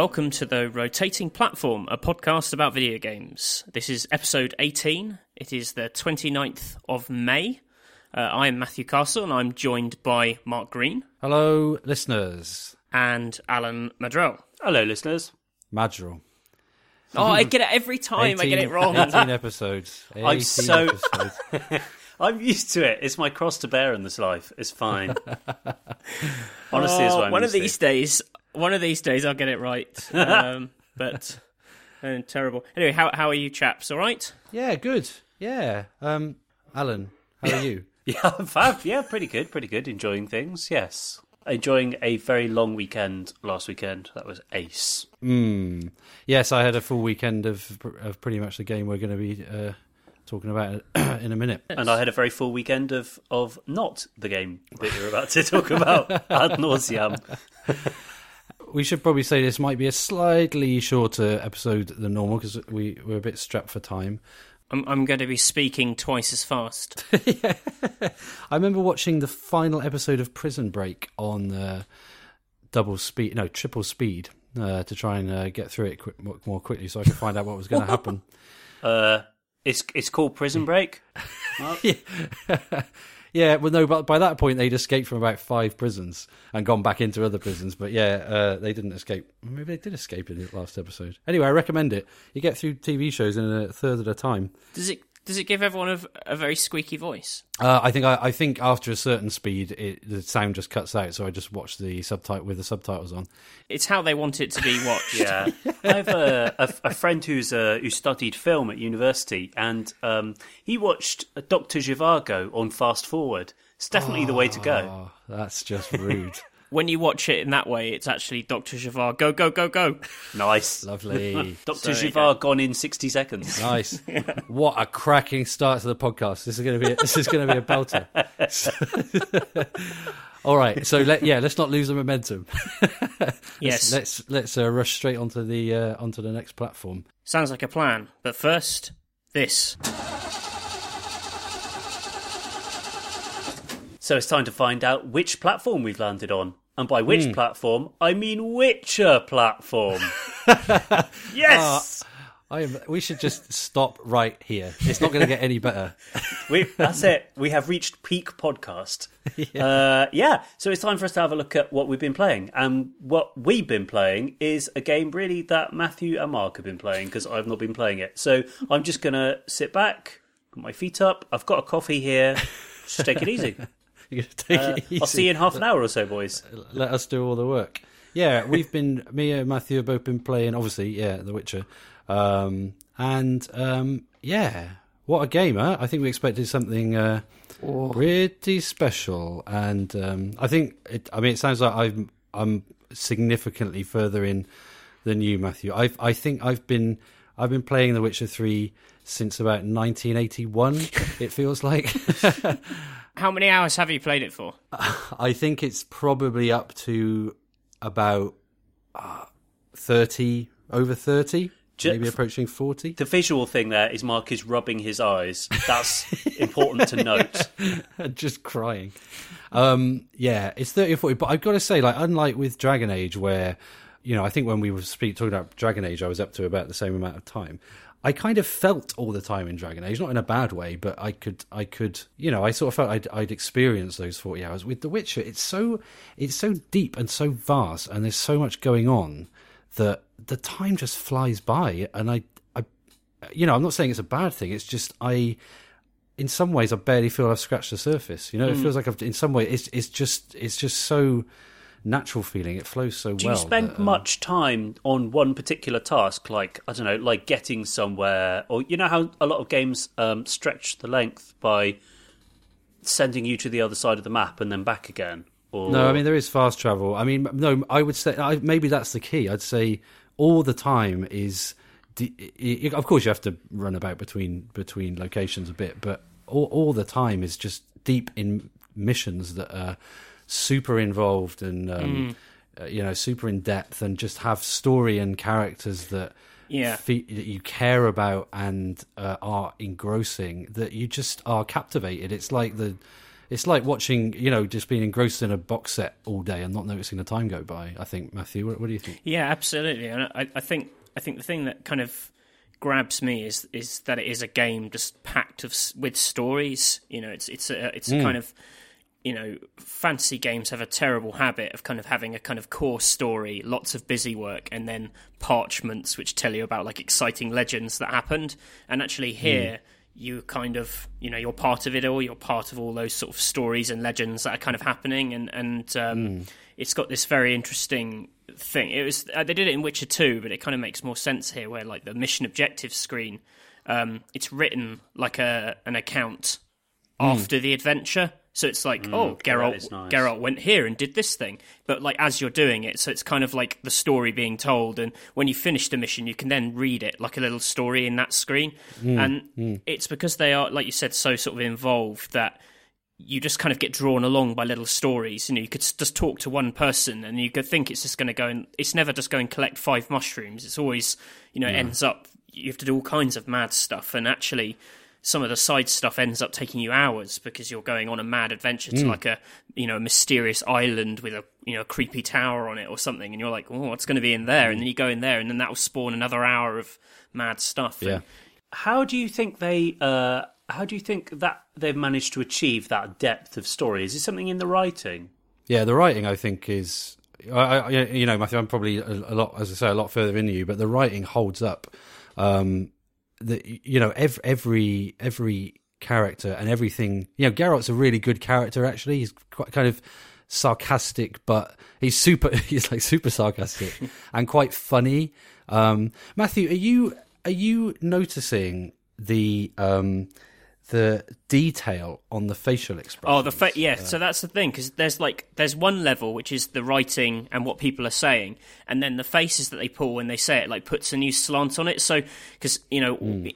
and welcome to the Rotating Platform, a podcast about video games. This is episode 18. It is the 29th of May. Uh, I am Matthew Castle, and I'm joined by Mark Green Hello, listeners. and Alan Madrell. Hello, listeners. Madrigal. Oh, I get it every time. I get it wrong. 18 episodes. 18 I'm so- episodes. I'm used to it. It's my cross to bear in this life. It's fine. Honestly, it's Oh, what I'm one of used to. these days, one of these days, I'll get it right. Um, but uh, terrible. Anyway, how how are you, chaps? All right? Yeah, good. Yeah. Um, Alan, how are you? Yeah, fab. Yeah, pretty good. Pretty good. Enjoying things. Yes. Enjoying a very long weekend last weekend. That was ace. Mm. Yes, I had a full weekend of of pretty much the game we're going to be uh, talking about in a minute. And I had a very full weekend of, of not the game that you're about to talk about ad nauseam. We should probably say this might be a slightly shorter episode than normal because we we're a bit strapped for time. I'm I'm going to be speaking twice as fast. I remember watching the final episode of Prison Break on uh, double speed, no, triple speed, uh, to try and uh, get through it quick, more- more quickly, so I could find out what was going to happen. Uh, it's it's called Prison Break. yeah, well, no, but by that point they'd escaped from about five prisons and gone back into other prisons. But yeah, uh, they didn't escape. Maybe they did escape in the last episode. Anyway, I recommend it. You get through TV shows in a third at a time. Does it does it give everyone a, a very squeaky voice? Uh, I think I, I think after a certain speed, it, the sound just cuts out. So I just watch the subtitle with the subtitles on. It's how they want it to be watched. Yeah, I have a, a, a friend who's uh, who studied film at university, and um, he watched Doctor Zhivago on fast forward. It's definitely the way to go. Oh, that's just rude. When you watch it in that way, it's actually Doctor Javar. Go go go go. Nice, Lovely. Doctor So there you gone in sixty seconds. Nice. What a cracking start to the podcast. This is going to be a, this is going to be a belter. All right. So let yeah, let's not lose the momentum. Yes, Let's let's uh, rush straight onto the uh, onto the next platform. sounds like a plan. But first, this. So it's time to find out which platform we've landed on, and by which platform I mean Witcher platform. yes, I am, we should just stop right here. It's not going to get any better. we, that's it. We have reached peak podcast. yeah. Uh, yeah. So it's time for us to have a look at what we've been playing. And what we've been playing is a game really that Matthew and Mark have been playing because I've not been playing it. So I'm just going to sit back, put my feet up. I've got a coffee here. Just take it easy. You're going to take Uh, it easy. I'll see you in half an hour or so, boys. Let us do all the work. Yeah, we've been me and Matthew have both been playing. Obviously, yeah, The Witcher, um, and um, yeah, what a gamer. Huh? I think we expected something uh, pretty special, and um, I think it, I mean it sounds like I'm I'm significantly further in than you, Matthew. I I think I've been I've been playing The Witcher three since about 1981. it feels like. How many hours have you played it for? I think it's probably up to about uh, 30, over 30, Ju- maybe approaching 40. The visual thing there is Mark is rubbing his eyes. That's important to note. Just crying. Um, yeah, it's 30 or 40. But I've got to say, like, unlike with Dragon Age, where, you know, I think when we were speak, talking about Dragon Age, I was up to about the same amount of time. I kind of felt all the time in Dragon Age, not in a bad way, but I could, I could, you know, I sort of felt I'd, I'd experienced those forty hours with The Witcher. It's so, it's so deep and so vast, and there's so much going on that the time just flies by. And I, I, you know, I'm not saying it's a bad thing. It's just I, in some ways, I barely feel I've scratched the surface. You know, it Hmm. feels like I've, in some way, it's, it's just, it's just so natural feeling. It flows so Do well. you spend that, um, much time on one particular task, like I don't know, like getting somewhere, or you know how a lot of games um, stretch the length by sending you to the other side of the map and then back again? Or No, I mean there is fast travel. I mean, no, I would say I, maybe that's the key. I'd say all the time is, d- i- i- of course, you have to run about between between locations a bit, but all, all the time is just deep in missions that are super involved and um, uh, you know super in depth and just have story and characters that Yeah. fe- that you care about and uh, are engrossing that you just are captivated it's like the it's like watching, you know, just being engrossed in a box set all day and not noticing the time go by. I think, Matthew, what, what do you think? Yeah, absolutely. And I, I think I think the thing that kind of grabs me is is that it is a game just packed of with stories. You know, it's it's a it's a mm. kind of you know, fantasy games have a terrible habit of kind of having a kind of core story, lots of busy work, and then parchments which tell you about like exciting legends that happened. And actually, here mm. you kind of, you know, you're part of it all. You're part of all those sort of stories and legends that are kind of happening, and and um, mm. it's got this very interesting thing. It was uh, they did it in Witcher Two, but it kind of makes more sense here, where like the mission objective screen, um, it's written like a an account mm. after the adventure. So it's like, mm, oh, Geralt, nice. Geralt went here and did this thing. But like as you're doing it, so it's kind of like the story being told. And when you finish the mission, you can then read it like a little story in that screen. Mm, and mm. it's because they are, like you said, so sort of involved that you just kind of get drawn along by little stories. You know, you could just talk to one person and you could think it's just going to go and it's never just go and collect five mushrooms. It's always, you know, yeah. ends up you have to do all kinds of mad stuff. And actually, some of the side stuff ends up taking you hours because you're going on a mad adventure to mm. like a you know a mysterious island with a you know a creepy tower on it or something, and you're like, oh, what's going to be in there? And then you go in there, and then that will spawn another hour of mad stuff. Yeah. And how do you think they? Uh, how do you think that they've managed to achieve that depth of story? Is it something in the writing? Yeah, the writing I think is. I, I, you know, Matthew, I'm probably a, a, lot, as I say, a lot further into you, but the writing holds up. Um, the you know every every every character and everything. You know, Geralt's a really good character. Actually, he's quite kind of sarcastic, but he's super. He's like super sarcastic and quite funny. Um, Matthew, are you are you noticing the um, the detail on the facial expression. Oh, the fa- yeah. Uh, so that's the thing because there's like there's one level which is the writing and what people are saying, and then the faces that they pull when they say it like puts a new slant on it. So because you know. Mm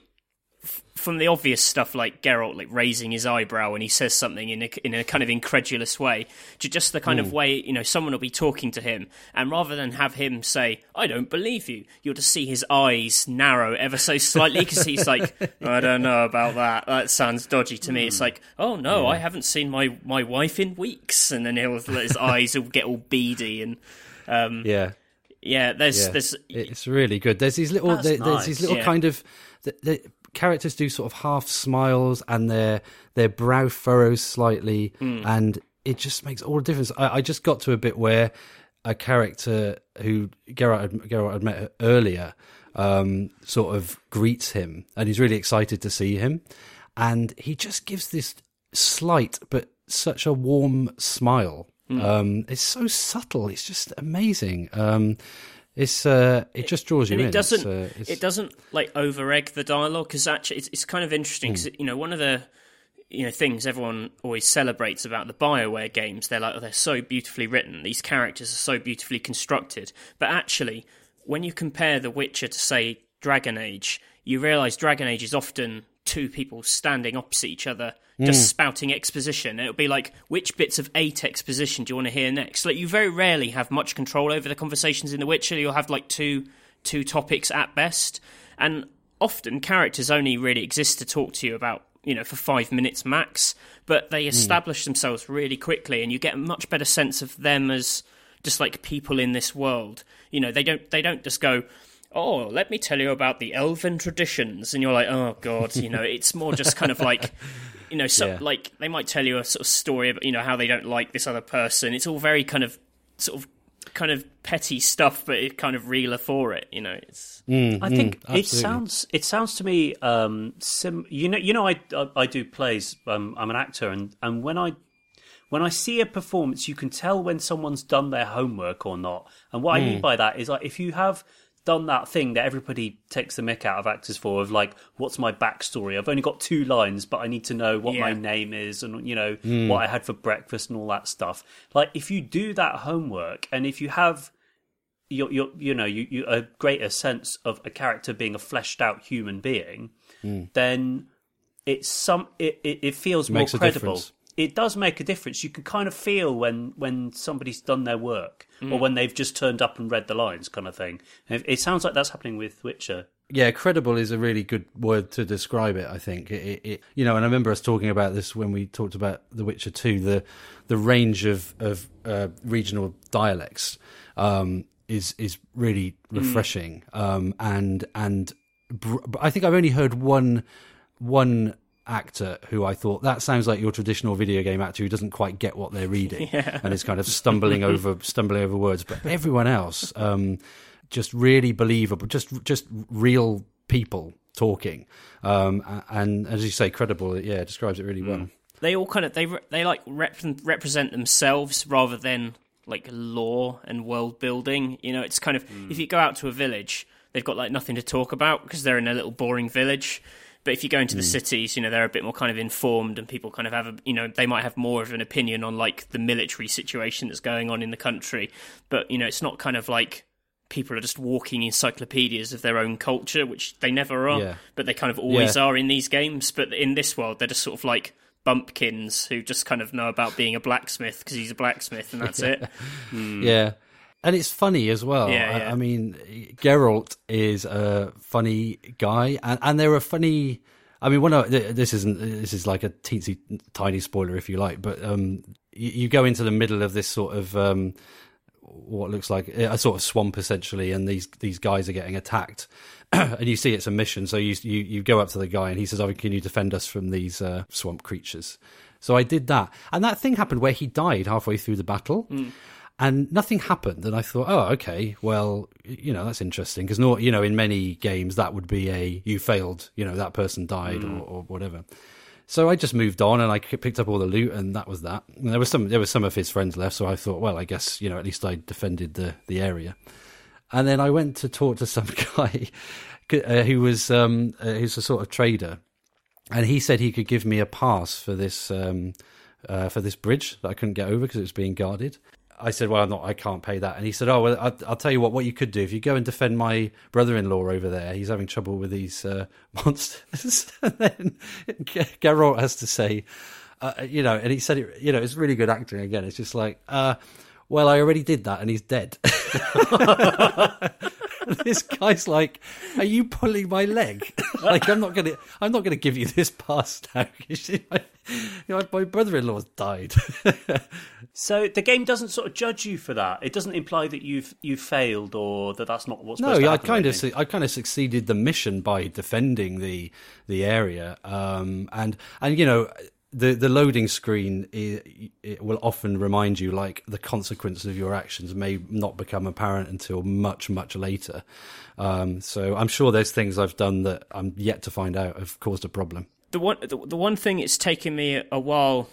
from the obvious stuff like Geralt like raising his eyebrow when he says something in a, in a kind of incredulous way to just the kind mm. of hmm. way you know someone will be talking to him and rather than have him say I don't believe you you'll just see his eyes narrow ever so slightly because he's like I don't know about that that sounds dodgy to me mm. it's like oh no yeah. I haven't seen my my wife in weeks and then he'll his eyes will get all beady and um, yeah yeah there's yeah. there's it's really good there's these little there, nice. there's these little yeah. kind of the, the, characters do sort of half smiles and their their brow furrows slightly, mm. and it just makes all the difference. I, I, just got to a bit where a character who Geralt had, Geralt had met earlier um, sort of greets him, and he's really excited to see him, and he just gives this slight but such a warm smile. Mm. Um, it's so subtle. It's just amazing. Um, it's uh, it just draws you in. It doesn't. It's, uh, it's... It doesn't like over egg the dialogue because actually it's, it's kind of interesting because mm. you know one of the you know things everyone always celebrates about the Bioware games. They're like oh, they're so beautifully written. These characters are so beautifully constructed. But actually, when you compare The Witcher to say Dragon Age, you realise Dragon Age is often two people standing opposite each other just mm. spouting exposition. It'll be like, which bits of eight exposition do you want to hear next? Like, you very rarely have much control over the conversations in The Witcher. You'll have like two two topics at best, and often characters only really exist to talk to you about you know for five minutes max. But they hmm. establish mm. themselves really quickly, and you get a much better sense of them as just like people in this world. You know, they don't they don't just go oh, let me tell you about the elven traditions. And you're like, oh, God, you know, it's more just kind of like, you know, so, yeah. like they might tell you a sort of story about you know how they don't like this other person. It's all very kind of sort of kind of petty stuff, but it kind of realer for it. You know, it's. Mm, I think mm, it sounds it sounds to me um, sim. You know, you know, I I, I do plays. Um, I'm an actor, and and when I when I see a performance, you can tell when someone's done their homework or not. And what mm. I mean mm. by that is like if you have done that thing that everybody takes the mick out of actors for of like what's my backstory i've only got two lines but i need to know what yeah. my name is and you know mm. what i had for breakfast and all that stuff like if you do that homework and if you have your, your you know you, you a greater sense of a character being a fleshed out human being mm. then it's some it, it, it feels it more credible it does make a difference. You can kind of feel when when somebody's done their work mm. or when they've just turned up and read the lines, kind of thing. It, it sounds like that's happening with Witcher Yeah, credible is a really good word to describe it. I think it, it, it, you know, and I remember us talking about this when we talked about The Witcher Two. The the range of of uh, regional dialects um, is is really refreshing, mm. um, and and br- I think I've only heard one one actor who I thought that sounds like your traditional video game actor who doesn't quite get what they're reading yeah. and is kind of stumbling over stumbling over words. But everyone else, um, just really believable, just just real people talking, um, and as you say, credible. Yeah, describes it really well. Mm. They all kind of they they like rep- represent themselves rather than like lore and world building. You know, it's kind of mm. if you go out to a village, they've got like nothing to talk about because they're in a little boring village. But if you go into mm. the cities, you know, they're a bit more kind of informed and people kind of have a, you know, they might have more of an opinion on like the military situation that's going on in the country. But, you know, it's not kind of like people are just walking encyclopedias of their own culture, which they never are, yeah. but they kind of always yeah. are in these games. But in this world, they're just sort of like bumpkins who just kind of know about being a blacksmith because he's a blacksmith and that's yeah. it. Mm. Yeah. And it's funny as well. Yeah, yeah. I, I, mean, Geralt is a funny guy, and, and there are funny. I mean, one of this isn't this is like a teensy tiny spoiler if you like, but um, you, you, go into the middle of this sort of um, what looks like a sort of swamp essentially, and these these guys are getting attacked, and you see it's a mission. So you you you go up to the guy, and he says, "Oh, can you defend us from these uh, swamp creatures?" So I did that, and that thing happened where he died halfway through the battle. Mm and nothing happened. And I thought, oh, okay, well, you know, that's interesting because, you know, in many games that would be a you failed, you know, that person died mm. or, or, whatever. So I just moved on and I picked up all the loot and that was that. And there was some there was some of his friends left, so I thought, well, I guess you know, at least I defended the the area. And then I went to talk to some guy uh, who was um, uh, who's a sort of trader, and he said he could give me a pass for this. Um, uh, for this bridge that I couldn't get over because it was being guarded. I said, "Well, not. I can't pay that." And he said, "Oh, well, I'll, I'll, tell you what. What you could do if you go and defend my brother-in-law over there. He's having trouble with these uh, monsters." and then Geralt has to say, uh, "You know," and he said, "It. You know, it's really good acting. Again, it's just like, uh, well, I already did that, and he's dead." this guy's like, "Are you pulling my leg? like, I'm not gonna, I'm not gonna give you this pass now. you know, my brother-in-law's died." so the game doesn't sort of judge you for that. It doesn't imply that you've you've failed or that that's not what's. No, I kind of, I kind of succeeded the mission by defending the the area, um, and and you know the the loading screen it, it, will often remind you like the consequences of your actions may not become apparent until much much later. Um, so I'm sure there's things I've done that I'm yet to find out have caused a problem. The one the, the one thing it's taken me a while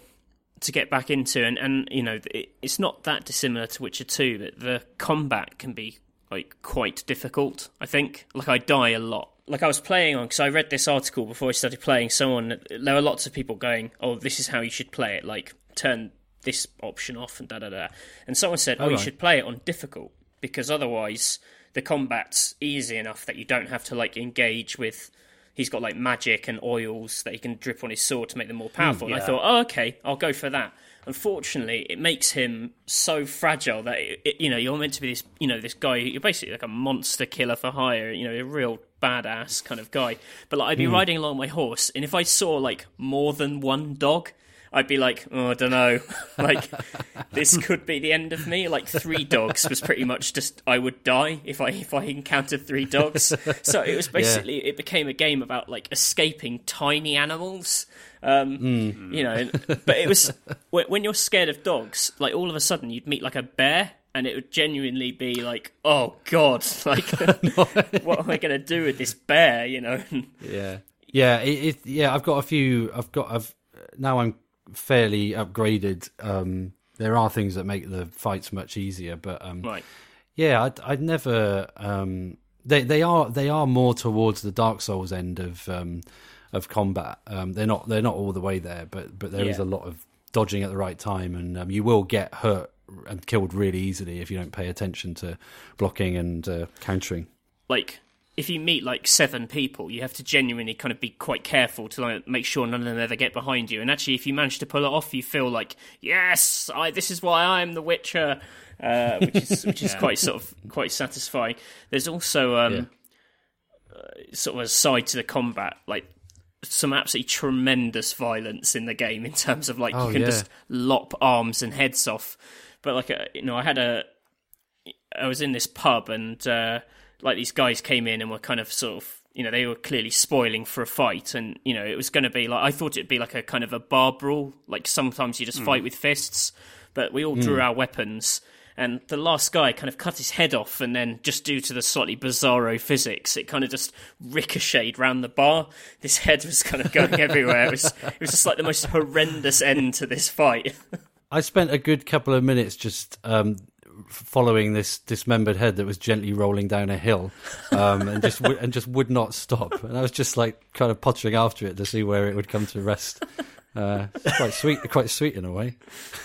to get back into, and and you know it, it's not that dissimilar to Witcher Two, but the combat can be like quite difficult. I think like I die a lot like I was playing on because I read this article before I started playing. Someone there were lots of people going, "Oh, this is how you should play it. Like turn this option off and da da da." And someone said, "Oh, you should play it on difficult because otherwise the combat's easy enough that you don't have to like engage with." He's got like magic and oils that he can drip on his sword to make them more powerful. Mm, yeah. And I thought, oh, okay, I'll go for that unfortunately, it makes him so fragile that it, it, you know you're meant to be this you know this guy. You're basically like a monster killer for hire. You know, a real badass kind of guy. But like, I'd be mm. riding along my horse, and if I saw like more than one dog, I'd be like, oh, I don't know, like this could be the end of me. Like three dogs was pretty much just I would die if I if I encountered three dogs. So it was basically yeah. it became a game about like escaping tiny animals. Um, mm. You know, but it was when you're scared of dogs, like all of a sudden you'd meet like a bear and it would genuinely be like, "Oh God, like, what am I going to do with this bear?" You know? yeah, yeah, it, it, yeah. I've got a few. I've got. I've now. I'm fairly upgraded. Um, there are things that make the fights much easier, but um, right. Yeah, I'd, I'd never. Um, they they are they are more towards the Dark Souls end of um, of combat. Um, they're not they're not all the way there, but but there yeah. is a lot of dodging at the right time, and um, you will get hurt and killed really easily if you don't pay attention to blocking and uh, countering. Like if you meet like seven people, you have to genuinely kind of be quite careful to like, make sure none of them ever get behind you. And actually, if you manage to pull it off, you feel like, yes, I, this is why I'm the Witcher, uh, which is which is yeah. quite sort of quite satisfying. There's also um, uh, sort of a side to the combat, like some absolutely tremendous violence in the game in terms of like Oh, you can yeah. just lop arms and heads off. But like uh, you know, I had a I was in this pub and uh, like these guys came in and were kind of sort of you know they were clearly spoiling for a fight. And you know it was going to be like I thought it'd be like a kind of a bar brawl like sometimes you just fight with fists. But we all drew our weapons. And the last guy kind of cut his head off. And then just due to the slightly bizarro physics it kind of just ricocheted round the bar. This head was kind of going everywhere. It was it was just like the most horrendous end to this fight. I spent a good couple of minutes just um, following this dismembered head that was gently rolling down a hill, um, and just w- and just would not stop. And I was just like kind of pottering after it to see where it would come to rest. Uh, quite sweet, quite sweet in a way.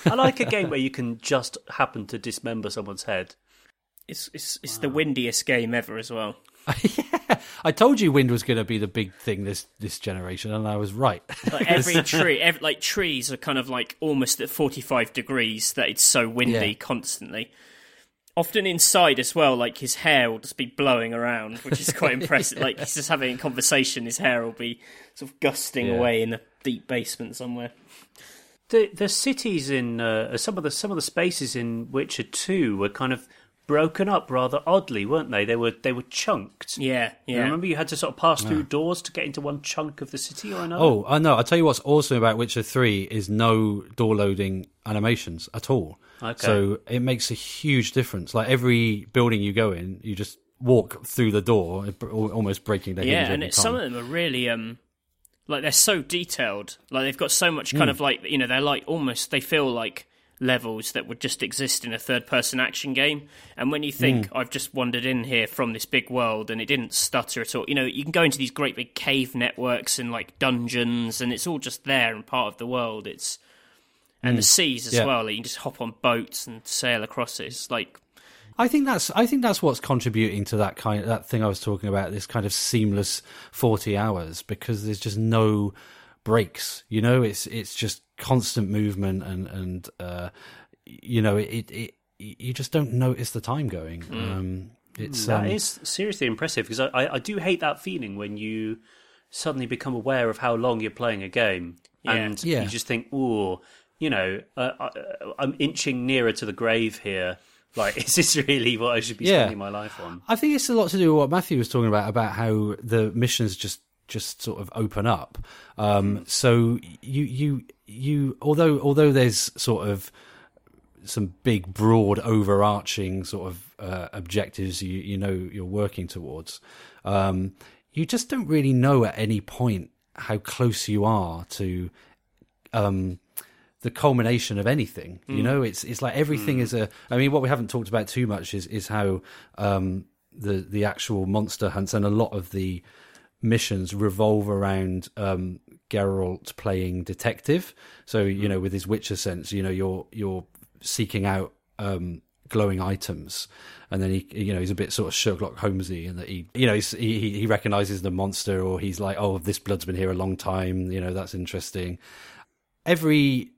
I like a game where you can just happen to dismember someone's head. it's it's, it's the windiest game ever as well yeah, I told you wind was going to be the big thing this this generation, and I was right. Like every tree, every, like trees are kind of like almost at forty-five degrees that it's so windy Yeah. constantly. Often inside as well, like his hair will just be blowing around, which is quite impressive. Like he's just having a conversation, his hair will be sort of gusting Yeah. away in a deep basement somewhere. The the cities in uh, some of the some of the spaces in Witcher Two were kind of broken up rather oddly, weren't they? They were they were chunked. Yeah, You yeah. remember you had to sort of pass through doors to get into one chunk of the city or another. Oh, I know. I'll tell you what's awesome about Witcher 3 is no door loading animations at all. Okay. So it makes a huge difference. Like every building you go in, you just walk through the door, almost breaking the hinge yeah, and it, some of them are really um, like they're so detailed. Like they've got so much kind of like you know they're like almost they feel like levels that would just exist in a third-person action game. And when you think hmm. I've just wandered in here from this big world and it didn't stutter at all, you know you can go into these great big cave networks and like dungeons, and it's all just there and part of the world. It's and the hmm. seas as Yeah. well. Like you can just hop on boats and sail across it. It's like I think that's I think that's what's contributing to that kind that thing I was talking about. This kind of seamless forty hours because there's just no breaks. You know, it's it's just constant movement and and uh, you know it, it you just don't notice the time going. Um, it's That um, is seriously impressive because I, I, I do hate that feeling when you suddenly become aware of how long you're playing a game Yeah. and Yeah. you just think, oh, you know, uh, I, I'm inching nearer to the grave here. Like, is this really what I should be Yeah. spending my life on? I think it's a lot to do with what Matthew was talking about about how the missions just just sort of open up. Um, so you you you although although there's sort of some big broad overarching sort of uh, objectives you you know you're working towards um, you just don't really know at any point how close you are to um, the culmination of anything. You know, it's it's like everything is a. I mean, what we haven't talked about too much is is how um, the the actual monster hunts and a lot of the missions revolve around um, Geralt playing detective. So you know, with his Witcher sense, you know, you're you're seeking out um, glowing items, and then he you know he's a bit sort of Sherlock Holmesy, and that he you know he he recognizes the monster, or he's like, oh, this blood's been here a long time. You know, that's interesting. Every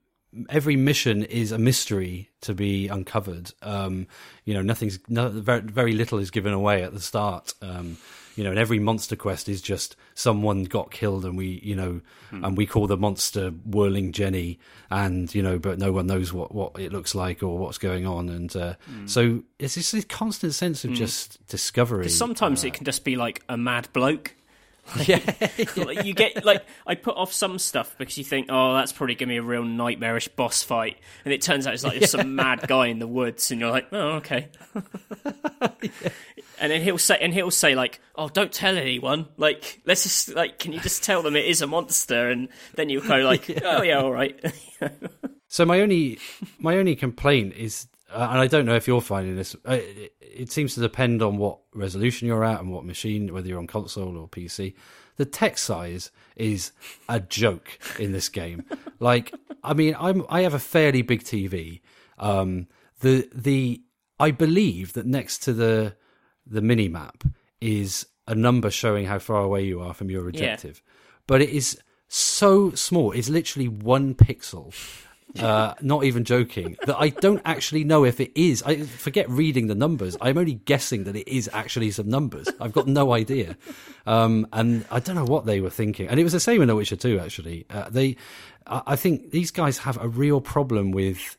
every mission is a mystery to be uncovered. Um, you know, nothing's no, very, very little is given away at the start. Um, you know, and every monster quest is just someone got killed, and we, you know, hmm. and we call the monster Whirling Jenny, and you know, but no one knows what what it looks like or what's going on, and uh, hmm. so it's just this constant sense of hmm. just discovery. sometimes uh, it can just be like a mad bloke. yeah, like you get like I put off some stuff because you think, oh, that's probably gonna be a real nightmarish boss fight, and it turns out it's like just some mad guy in the woods, and you're like, oh, okay. And then he'll say, and he'll say like, oh, don't tell anyone. Like, let's just like, can you just tell them it is a monster? And then you'll go like, oh yeah, all right. So my only my only complaint is, and I don't know if you're finding this. Uh, it, it seems to depend on what resolution you're at and what machine, whether you're on console or PC. The text size is a joke in this game. like, I mean, I'm I have a fairly big TV. Um, the the I believe that next to the the mini map is a number showing how far away you are from your objective, but it is so small. It's literally one pixel uh, not even joking, that I don't actually know if it is. I forget reading the numbers. I'm only guessing that it is actually some numbers. I've got no idea. Um, and I don't know what they were thinking. And it was the same in The Witcher 2, actually. Uh, they, I think these guys have a real problem with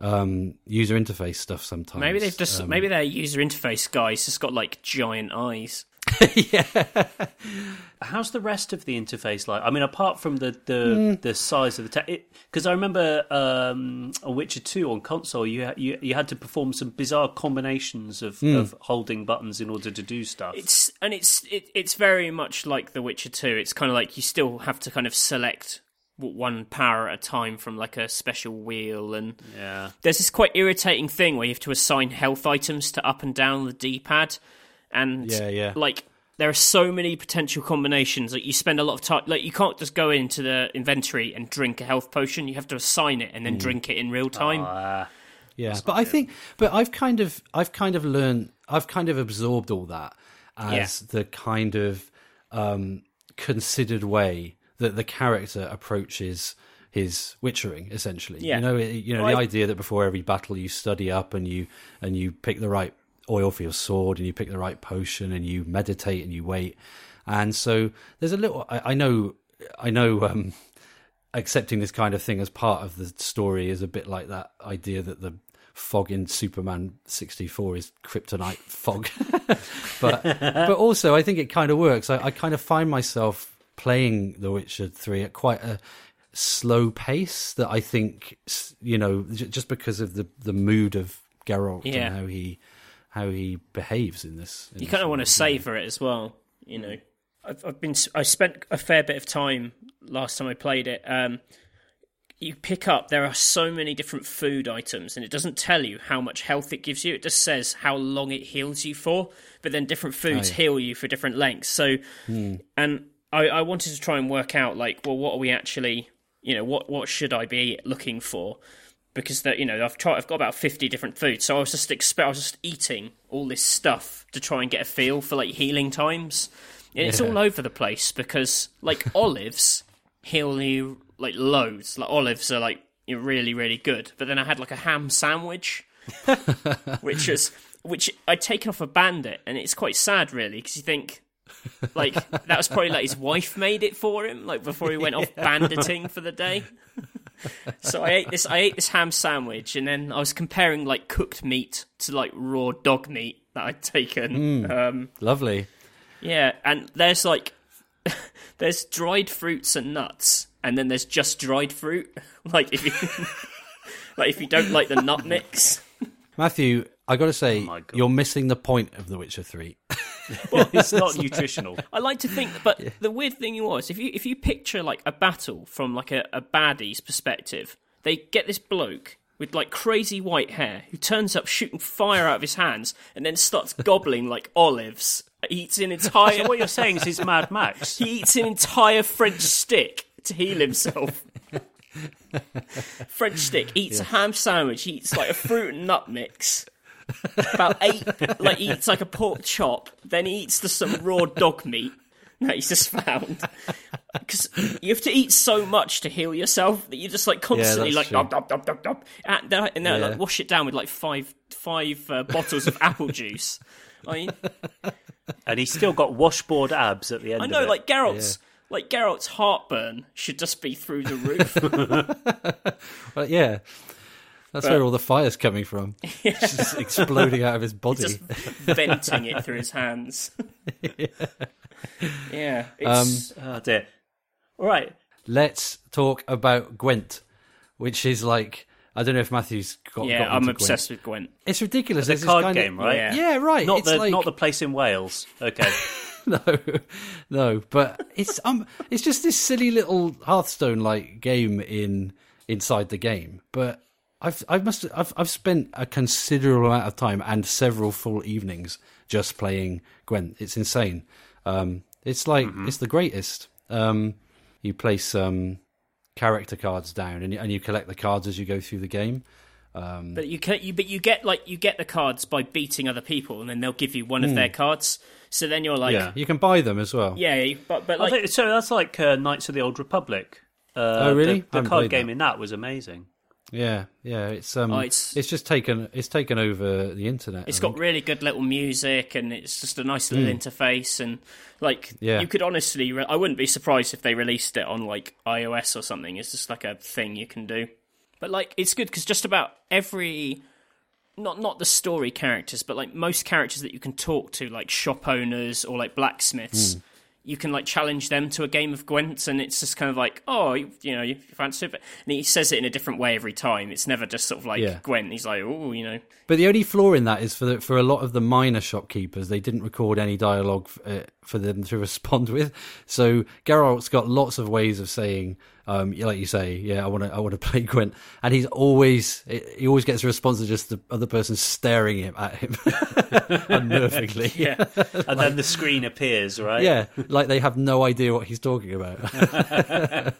um, user interface stuff sometimes. Maybe they've just Um, maybe their user interface guys just got like giant eyes. How's the rest of the interface like? I mean, apart from the the, the size of the text, because I remember um, on Witcher Two on console, you, you you had to perform some bizarre combinations of, of holding buttons in order to do stuff. It's and it's it, it's very much like The Witcher Two. It's kind of like you still have to kind of select one power at a time from like a special wheel and yeah, there's this quite irritating thing where you have to assign health items to up and down the D-pad, and Yeah, yeah. like there are so many potential combinations that you spend a lot of time. Like you can't just go into the inventory and drink a health potion. You have to assign it and then drink it in real time. uh, Yeah, but I think, but I've kind of, I've kind of learned, I've kind of absorbed all that as the kind of um, considered way that the character approaches his witchering. Essentially, Yeah. you know, it, you know, Well, the I- idea that before every battle you study up and you and you pick the right oil for your sword and you pick the right potion and you meditate and you wait, and so there's a little. I, I know, I know. Um, accepting this kind of thing as part of the story is a bit like that idea that the fog in Superman 64 is kryptonite fog. but but also I think it kind of works. I, I kind of find myself playing The Witcher 3 at quite a slow pace that I think you know j- just because of the the mood of Geralt Yeah. and how he how he behaves in this. in you this kind of want to savor it as well. You know, I've, I've been I spent a fair bit of time last time I played it. Um, you pick up there are so many different food items, and it doesn't tell you how much health it gives you. It just says how long it heals you for. But then different foods Oh, yeah. heal you for different lengths. So, and I, I wanted to try and work out like, well, what are we actually, you know, what what should I be looking for? Because that you know I've tried I've got about 50 different foods so I was just expe- I was just eating all this stuff to try and get a feel for like healing times. And it's all over the place because like olives heal you like loads. Like olives are like really really good. But then I had like a ham sandwich which was which I'd taken off a bandit and it's quite sad really because you think like that was probably like his wife made it for him like before he went off banditing for the day so I ate this. I ate this ham sandwich, and then I was comparing like cooked meat to like raw dog meat that I'd taken. Um, Lovely. yeah, and there's like there's dried fruits and nuts, and then there's just dried fruit. like if you like if you don't like the nut mix. Matthew, I got to say, my God. you're missing the point of The Witcher 3. it's not nutritional. I like to think, but the weird thing was, if you if you picture like a battle from like a, a baddie's perspective, they get this bloke with like crazy white hair who turns up shooting fire out of his hands and then starts gobbling like olives. He eats an entire. So what you're saying is he's Mad Max. he eats an entire French stick to heal himself. French stick eats a ham sandwich. He eats like a fruit and nut mix. About eight, like he eats like a pork chop. Then he eats the, some raw dog meat that he's just found. Because you have to eat so much to heal yourself that you're just like constantly that's like true. dop, dop, dop, dop, dop, and then, and then Yeah. like wash it down with like five five uh, bottles of apple juice. I mean, and he's still got washboard abs at the end I of know, it. like Geralt's, like Geralt's heartburn should just be through the roof. But yeah, that's where all the fire's coming from. It's just exploding out of his body. just venting it through his hands. yeah, Um, it's, oh dear. All right. Let's talk about Gwent, which is like I don't know if Matthew's got. yeah, got I'm obsessed with Gwent. Gwent. It's ridiculous. The There's this card kind of- game, right? Yeah. Yeah, right. Not it's the like, not the place in Wales. Okay. no, no, but it's um, it's just this silly little Hearthstone like game in inside the game. But I've I've must I've I've spent a considerable amount of time and several full evenings just playing Gwent. It's insane. Um, it's like it's the greatest. Um, you place um character cards down and you, and you collect the cards as you go through the game. But you can, you, but you get like you get the cards by beating other people, and then they'll give you one Hmm. of their cards. So then you're like, yeah, You can buy them as well. you- but but like think, so that's like uh, Knights of the Old Republic. Uh, Oh, really? The, the card game that. in that was amazing. Yeah, yeah, it's um, Oh, it's, it's- just taken it's taken over the internet. It's I got think. really good little music, and it's just a nice little interface. And like, Yeah. you could honestly, re- I wouldn't be surprised if they released it on like iOS or something. It's just like a thing you can do. But like, it's good because just about every, not not the story characters, but like most characters that you can talk to, like shop owners or like blacksmiths. You can like challenge them to a game of Gwent, and it's just kind of like, oh, you, you know, you fancy it. And he says it in a different way every time. It's never just sort of like Yeah. Gwent. He's like, oh, you know, But the only flaw in that is for the, for a lot of the minor shopkeepers, they didn't record any dialogue uh, for them to respond with. So Geralt's got lots of ways of saying, um, like you say, yeah, I want to, I want to play Gwent, and he's always, he always gets a response of just the other person staring him at him unnervingly. Yeah, and then the screen appears, right? yeah, like they have no idea what he's talking about.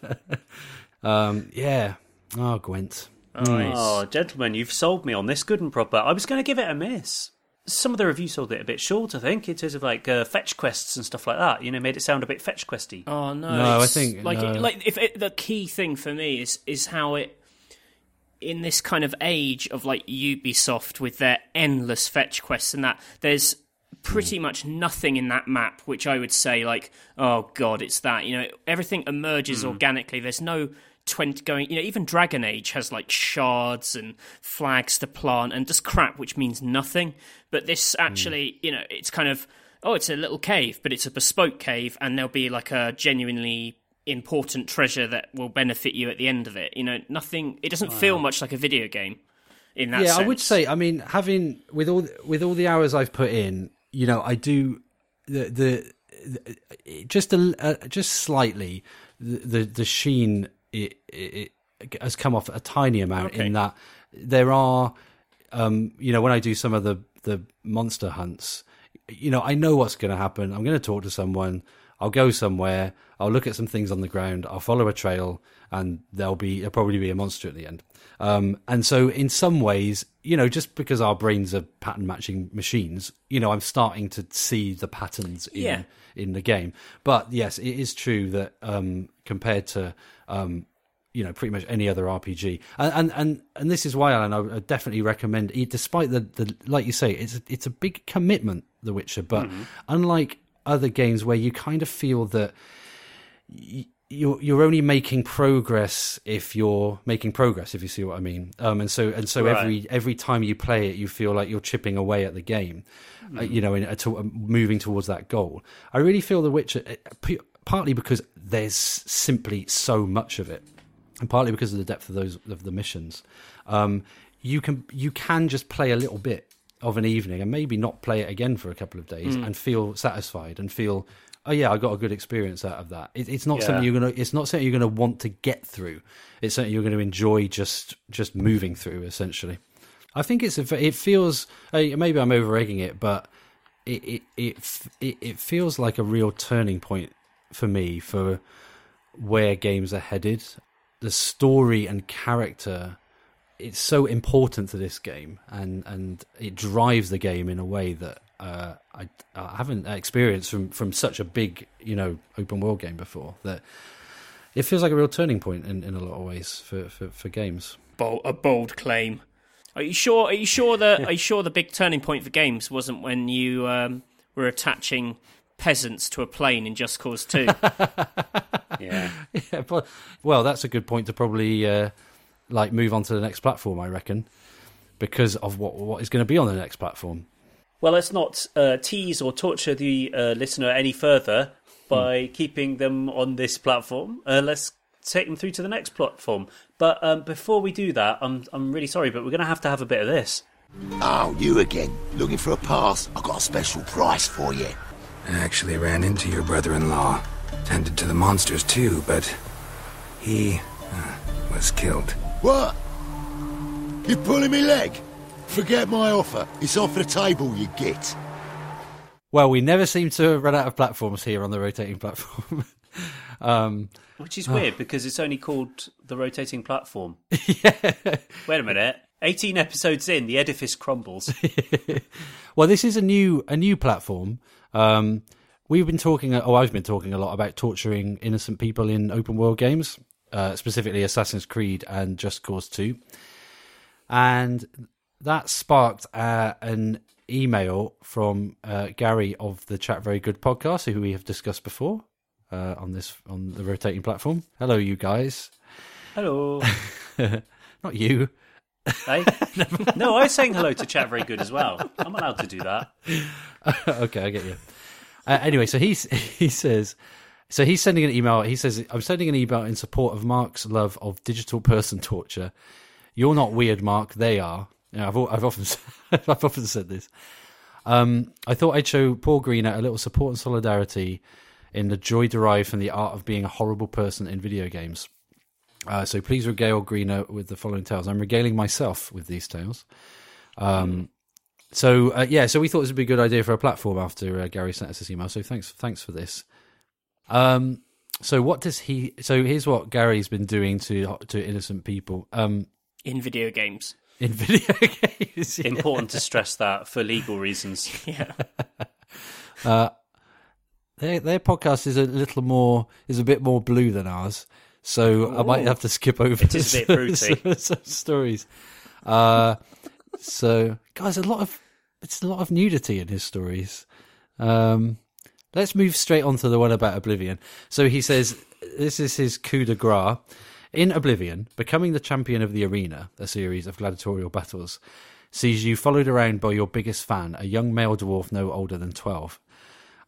um, yeah. Oh, Gwent. nice. Oh, gentlemen, you've sold me on this good and proper. I was going to give it a miss. Some of the reviews sold it a bit short, I think, in terms of like uh, fetch quests and stuff like that. You know, made it sound a bit fetch questy. Oh no! No, I think- like no. like if it, the key thing for me is is how it in this kind of age of like Ubisoft with their endless fetch quests and that there's pretty much nothing in that map which I would say like oh god it's that you know everything emerges organically there's no 20 going you know even Dragon Age has like shards and flags to plant and just crap which means nothing but this actually you know it's kind of oh, it's a little cave, but it's a bespoke cave, and there'll be like a genuinely important treasure that will benefit you at the end of it. You know, nothing. It doesn't feel much like a video game in that. yeah, I would say. I mean, having with all with all the hours I've put in, you know, I do the the, the just a uh, just slightly the the, the sheen it, it, it has come off a tiny amount Okay. in that there are um you know when I do some of the the monster hunts you know I know what's going to happen. I'm going to talk to someone. I'll go somewhere. I'll look at some things on the ground. I'll follow a trail and there'll be there'll probably be a monster at the end. Um and so in some ways you know just because our brains are pattern matching machines you know I'm starting to see the patterns in Yeah. in the game. But yes it is true that um compared to um you know pretty much any other RPG. And and and, and this is why Alan, I would definitely recommend. Despite the, the like you say, it's a, it's a big commitment, The Witcher. But unlike other games where you kind of feel that y- you're you're only making progress if you're making progress, if you see what I mean. Um, and so and so Right. every every time you play it, you feel like you're chipping away at the game. Uh, you know, in, uh, to, uh, moving towards that goal. I really feel The Witcher, uh, p- partly because there's simply so much of it and partly because of the depth of those of the missions, um, you can you can just play a little bit of an evening and maybe not play it again for a couple of days and feel satisfied and feel oh yeah I got a good experience out of that. It, it's not Yeah. something you're gonna it's not something you're gonna want to get through. It's something you're going to enjoy just just moving through essentially. I think it's a, it feels uh, maybe I'm over egging it, but it it, it it it feels like a real turning point for me for where games are headed. The story and character it's so important to this game and and it drives the game in a way that uh, I, I haven't experienced from from such a big you know open world game before that it feels like a real turning point in, in a lot of ways for, for, for games bold, a bold claim. Are you sure? Are you sure that? Are you sure the big turning point for games wasn't when you um, were attaching peasants to a plane in Just Cause Two? Yeah. yeah, but, well that's a good point to probably uh, like move on to the next platform I reckon because of what what is going to be on the next platform Well, let's not uh, tease or torture the uh, listener any further by keeping them on this platform. Uh, let's take them through to the next platform. But um, before we do that, I'm I'm really sorry, but we're going to have to have a bit of this. Oh, you again. Looking for a pass? I've got a special price for you. I actually ran into your brother-in-law. Tended to the monsters too, but he uh, was killed. What? You're pulling me leg? Forget my offer. It's off the table, you git. well we never seem to run out of platforms here on the rotating platform um, Which is weird because it's only called the rotating platform. Wait a minute. 18 episodes in, the edifice crumbles. Well, this is a new a new platform. Um, we've been talking, oh, I've been talking a lot about torturing innocent people in open world games, uh, specifically Assassin's Creed and Just Cause 2. And that sparked uh, an email from uh, Gary of the Chat Very Good podcast, who we have discussed before uh, on this on the rotating platform. Hello, you guys. Hello. Not you. Hey? No, I was saying hello to chat very good as well. I'm allowed to do that. okay, I get you. Uh, anyway, so he's he says, so he's sending an email. He says, "I'm sending an email in support of Mark's love of digital person torture. You're not weird, Mark. They are. You know, I've I've often I've often said this. Um, I thought I'd show Paul Greener a little support and solidarity in the joy derived from the art of being a horrible person in video games. Uh, so please regale Greener with the following tales. I'm regaling myself with these tales. Um, so uh, yeah, so we thought this would be a good idea for a platform after uh, Gary sent us this email. So thanks, thanks for this. Um, so what does he? So here's what Gary's been doing to to innocent people. Um, in video games. in video games. yeah. Important to stress that for legal reasons. Yeah. their their podcast is a little more is a bit more blue than ours, so I might have to skip over. It is a bit fruity. some stories. Uh, so guys, a lot of it's a lot of nudity in his stories. Um, let's move straight on to the one about Oblivion. So he says this is his coup de grace. In Oblivion, becoming the champion of the arena, a series of gladiatorial battles, sees you followed around by your biggest fan, a young male dwarf no older than 12.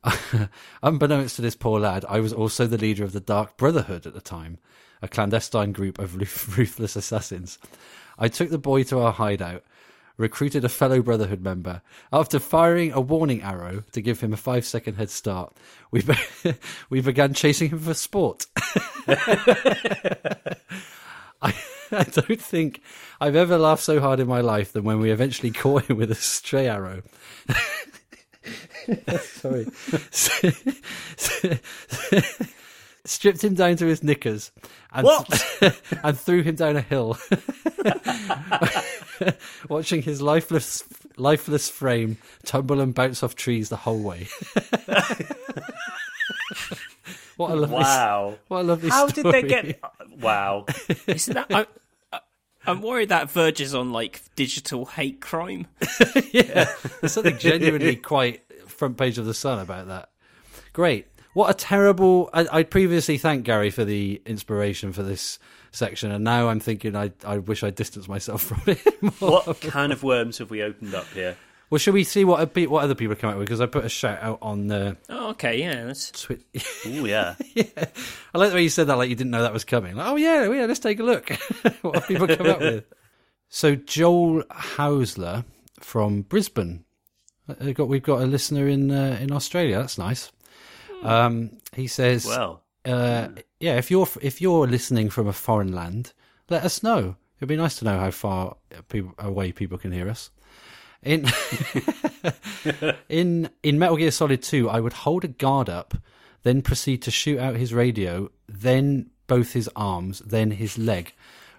Unbeknownst to this poor lad, I was also the leader of the Dark Brotherhood at the time, a clandestine group of ruthless assassins. I took the boy to our hideout, recruited a fellow Brotherhood member. After firing a warning arrow to give him a five second head start, we, be- we began chasing him for sport. I, I don't think I've ever laughed so hard in my life than when we eventually caught him with a stray arrow. Sorry. Stripped him down to his knickers and, and threw him down a hill. Watching his lifeless lifeless frame tumble and bounce off trees the whole way. what a lovely Wow. what a lovely How did they get. Uh, wow. Isn't that? I, I'm worried that verges on like digital hate crime. Yeah, there's something genuinely quite front page of the Sun about that. Great. What a terrible. I, I previously thanked Gary for the inspiration for this section, and now I'm thinking I, I wish I distanced myself from it more. What can of worms have we opened up here? Well, should we see what a pe- what other people come up with? Because I put a shout out on the Oh, okay, yeah. That's, Twitter. Ooh, yeah. I like the way you said that, like you didn't know that was coming. Like, oh yeah, yeah, let's take a look. what have people come up with? So Joel Hausler from Brisbane. Uh, got we've got a listener in uh, in Australia. That's nice. Um, he says, Well, uh, yeah, if you're if you're listening from a foreign land, let us know. It'd be nice to know how far people, away people can hear us. In in in Metal Gear Solid 2, I would hold a guard up, then proceed to shoot out his radio, then both his arms, then his leg,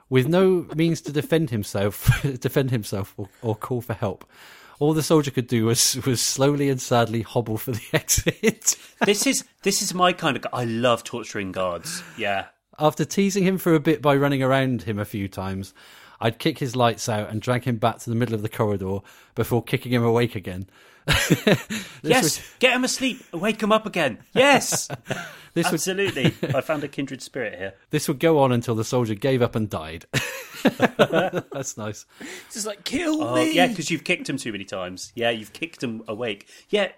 with no means to defend himself, defend himself or, or call for help. All the soldier could do was was slowly and sadly hobble for the exit. this is this is my kind of. I love torturing guards. Yeah. After teasing him for a bit by running around him a few times, I'd kick his lights out and drag him back to the middle of the corridor before kicking him awake again. yes. Get him asleep. Wake him up again. Yes. This would Absolutely. I found a kindred spirit here. this would go on until the soldier gave up and died. That's nice. just like kill Oh, me. yeah, because you've kicked him too many times. Yeah, you've kicked him awake. Yeah,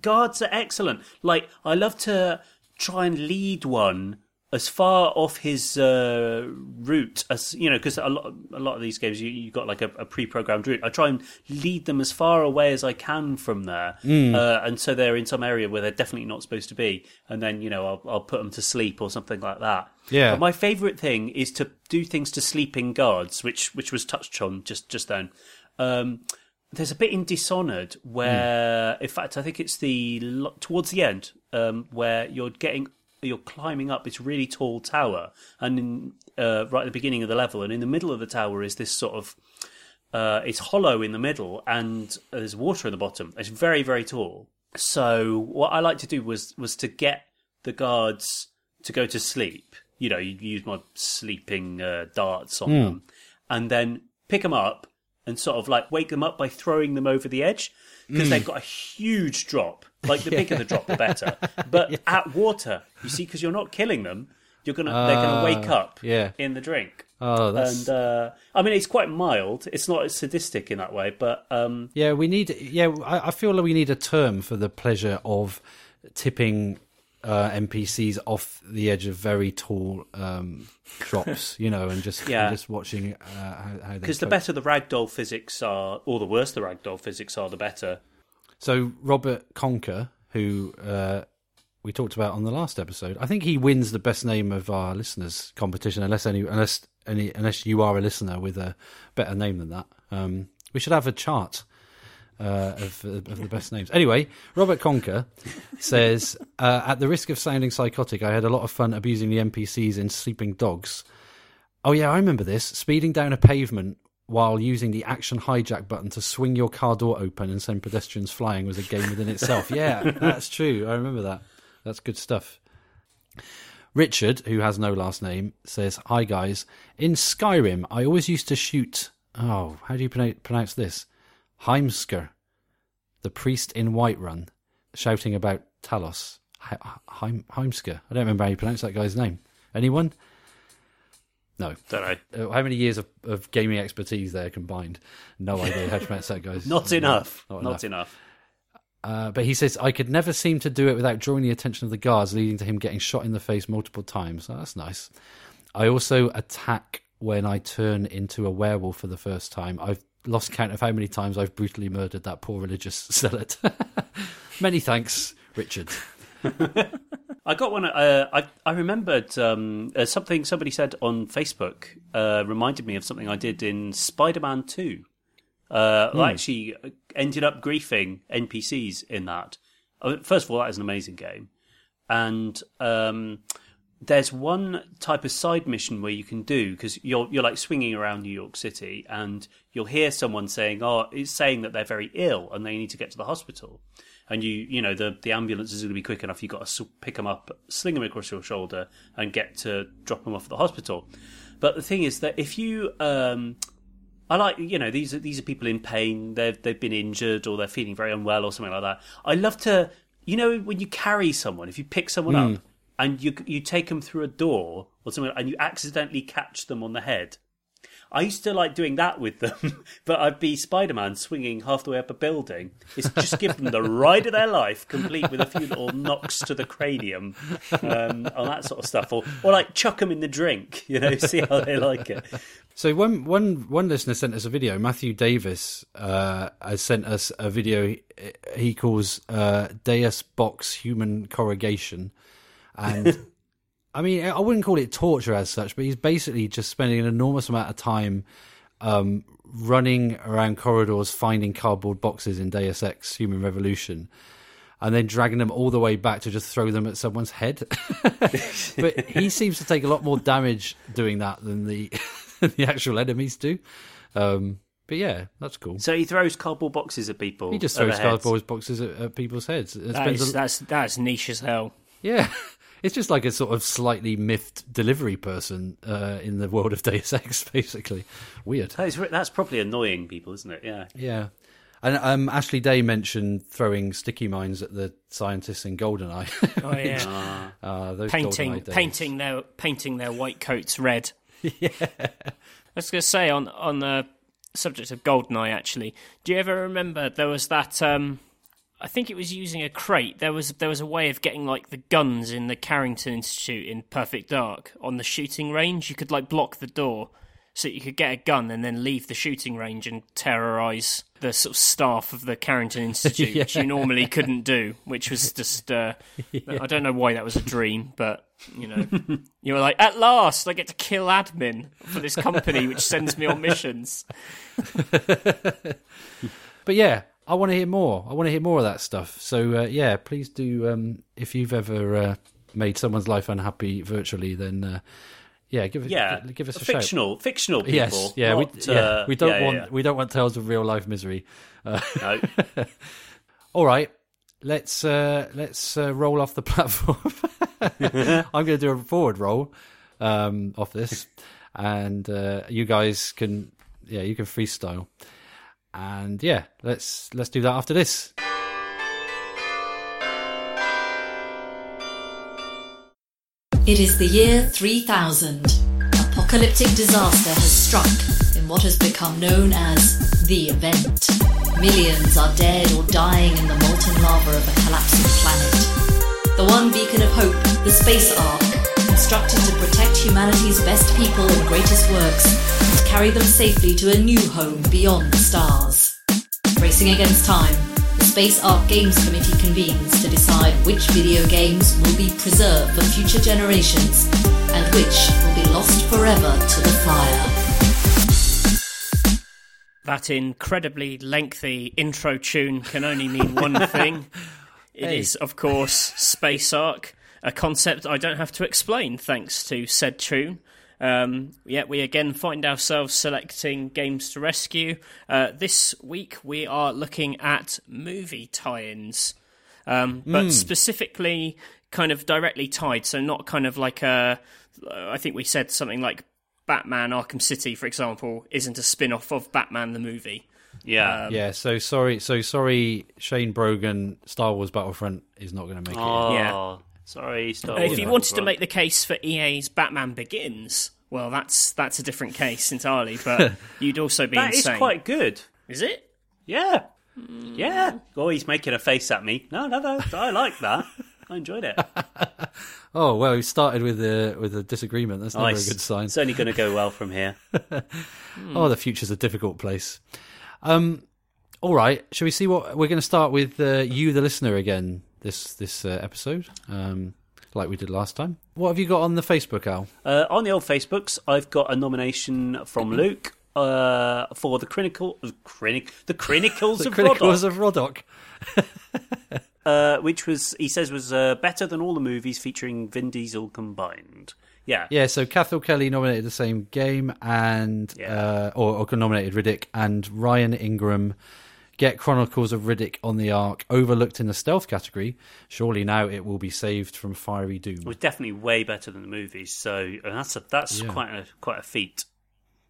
guards are excellent. Like, I love to try and lead one as far off his uh, route as you know, because a lot, a lot of these games you you got like a, a pre-programmed route. I try and lead them as far away as I can from there, uh, and so they're in some area where they're definitely not supposed to be, and then you know I'll, I'll put them to sleep or something like that. Yeah. But my favourite thing is to do things to sleeping guards, which which was touched on just just then. Um, there's a bit in Dishonored where, in fact, I think it's the towards the end um, where you're getting you're climbing up this really tall tower, and in, uh, right at the beginning of the level, and in the middle of the tower is this sort of uh, it's hollow in the middle, and there's water at the bottom. It's very very tall. So what I like to do was was to get the guards to go to sleep. you know, you use my sleeping uh, darts on them, and then pick them up and sort of like wake them up by throwing them over the edge because they've got a huge drop. Like the bigger the drop, the better. But at water, you see, because you're not killing them, you're gonna they're gonna wake up yeah. in the drink. Oh, that's And uh, I mean, it's quite mild. It's not sadistic in that way, but um, yeah. We need yeah. I, I feel like we need a term for the pleasure of tipping uh, NPCs off the edge of very tall um, drops, you know, and just Yeah. and just watching uh, how, how they. because the better the ragdoll physics are, or the worse the ragdoll physics are, the better. So Robert Conker, who uh, we talked about on the last episode, I think he wins the best name of our listeners competition, unless any unless any unless you are a listener with a better name than that. Um, we should have a chart. Uh, of, of the best names. Anyway, Robert Conker says, uh, at the risk of sounding psychotic, I had a lot of fun abusing the NPCs in Sleeping Dogs. Oh yeah, I remember this. Speeding down a pavement while using the action hijack button to swing your car door open and send pedestrians flying was a game within itself. Yeah, that's true. I remember that. That's good stuff. Richard, who has no last name, says, "Hi guys. In Skyrim, I always used to shoot. Oh, how do you pronounce, this? Heimskr, the priest in Whiterun, shouting about Talos. Heimskr. I don't remember how you pronounce that guy's name. Anyone? No. Don't know. Uh, how many years of, of gaming expertise there combined? No idea how pronounce that guy's. Not name. enough. Not Not, enough. enough. Uh, but he says, I could never seem to do it without drawing the attention of the guards, leading to him getting shot in the face multiple times. Oh, that's nice. I also attack when I turn into a werewolf for the first time. I've lost count of how many times I've brutally murdered that poor religious zealot. Many thanks, Richard. I got one. Uh, I I remembered um, uh, something somebody said on Facebook. Uh, reminded me of something I did in Spider-Man Two. Uh, I actually ended up griefing NPCs in that. Uh, First of all, that is an amazing game, and um, there's one type of side mission where you can do because you're you're like swinging around New York City, and you'll hear someone saying, "Oh, it's saying that they're very ill and they need to get to the hospital." and you you know the the ambulance is going to be quick enough. You've got to pick them up, sling them across your shoulder, and get to drop them off at the hospital. But the thing is that if you um, I like you know these are these are people in pain. They've they've been injured or they're feeling very unwell or something like that. I love to you know when you carry someone, if you pick someone up and you you take them through a door or something, and you accidentally catch them on the head. I used to like doing that with them, but I'd be Spider Man swinging half the way up a building. It's just give them the ride of their life, complete with a few little knocks to the cranium, um, on that sort of stuff, or or like chuck them in the drink, you know, see how they like it. So one one one listener sent us a video. Matthew Davis uh, has sent us a video. He, he calls uh, Deus Box Human Corrugation, and I mean I wouldn't call it torture as such, but he's basically just spending an enormous amount of time um, running around corridors, finding cardboard boxes in Deus Ex Human Revolution. And then dragging them all the way back to just throw them at someone's head. but he seems to take a lot more damage doing that than the the actual enemies do. Um, but yeah, that's cool. So he throws cardboard boxes at people. He just throws cardboard boxes at, at people's heads. That is, a- that's that's niche as hell. yeah, it's just like a sort of slightly miffed delivery person uh, in the world of Deus Ex, basically. Weird. That is, that's probably annoying people, isn't it? Yeah. Yeah. And um, Ashley Day mentioned throwing sticky mines at the scientists in Goldeneye. Oh yeah, uh, those painting GoldenEye days. painting their painting their white coats red. yeah, I was going to say on on the subject of Goldeneye. Actually, do you ever remember there was that? Um, I think it was using a crate. There was there was a way of getting like the guns in the Carrington Institute in Perfect Dark on the shooting range. You could like block the door so you could get a gun and then leave the shooting range and terrorize the sort of staff of the Carrington Institute, which you normally couldn't do. Which was just uh, I don't know why that was a dream, but you know, you were like, at last I get to kill admin for this company which sends me on missions. But yeah, I want to hear more. I want to hear more of that stuff. So uh, yeah, please do. Um, if you've ever uh, made someone's life unhappy virtually, then uh, yeah, give it. Yeah. gi- give us a shout. fictional, fictional people. Yes, yeah, we, not, yeah, uh, we don't yeah, yeah, want yeah. we don't want tales of real life misery. Uh, No. all right, let's uh, let's uh, roll off the platform. I'm going to do a forward roll. um, off this, and uh, you guys can, yeah, you can freestyle, and yeah, let's let's do that after this. It is the year 3000. Apocalyptic disaster has struck in what has become known as the event. Millions are dead or dying in the molten lava of a collapsing planet. The one beacon of hope, the Space Ark, constructed to protect humanity's best people and greatest works, and carry them safely to a new home beyond the stars. Racing against time, the Space Ark Games Committee convenes to decide which video games will be preserved for future generations and which will be lost forever to the fire. That incredibly lengthy intro tune can only mean one thing. It is, Hey. of course, Space Ark, a concept I don't have to explain thanks to said tune. Um, yet we again find ourselves selecting games to rescue. Uh, this week we are looking at movie tie-ins, um, but specifically kind of directly tied. So not kind of like a. I think we said something like Batman Arkham City, for example, isn't a spin-off of Batman the movie. Yeah. Yeah, so sorry, so sorry, Shane Brogan, Star Wars Battlefront is not going to make it. oh, Yeah. Sorry. Star if Wars you wanted to make the case for EA's Batman Begins, well, that's that's a different case entirely. But you'd also be that is insane. quite good. Is it? Yeah. Yeah. Oh, he's making a face at me. No, no, no. I like that. I enjoyed it. Oh well, we started with a with a disagreement. That's never Nice. a good sign. It's only going to go well from here. Oh, the future's a difficult place. Um, all right, shall we see what we're going to start with? Uh, you, the listener, again this this uh, episode, um, like we did last time. What have you got on the Facebook, Al? Uh, on the old Facebooks, I've got a nomination from Luke uh, for the Chronicle, Chronic, the Chronicles The of Chronicles Riddick, of Riddick. uh, which was he says was uh, better than all the movies featuring Vin Diesel combined. Yeah, Yeah, so Cathal Kelly nominated the same game, and Yeah. uh, or, or nominated Riddick, and Ryan Ingram get Chronicles of Riddick on the Ark overlooked in the stealth category. Surely now it will be saved from fiery doom. it was definitely way better than the movies. So that's a, that's Yeah. quite a quite a feat.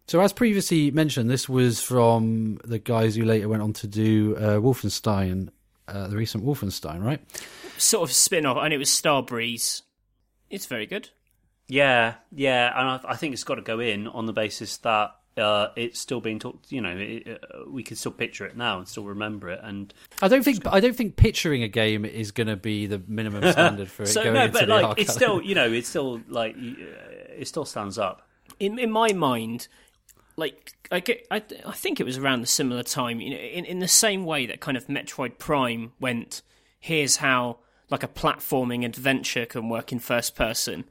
So, as previously mentioned, this was from the guys who later went on to do uh, Wolfenstein, uh, the recent Wolfenstein, right? Sort of spin-off, and it was Starbreeze. It's very good. Yeah, yeah, and I, I think it's got to go in on the basis that uh, it's still being talked. You know, it, uh, we can still picture it now and still remember it. And I don't think I don't think picturing a game is going to be the minimum standard for it so going no, but the like it's still, you know, it's still like uh, it still stands up. in in my mind, like I get, I, I think it was around the similar time. You know, in in the same way that kind of Metroid Prime went. Here's how like a platforming adventure can work in first person.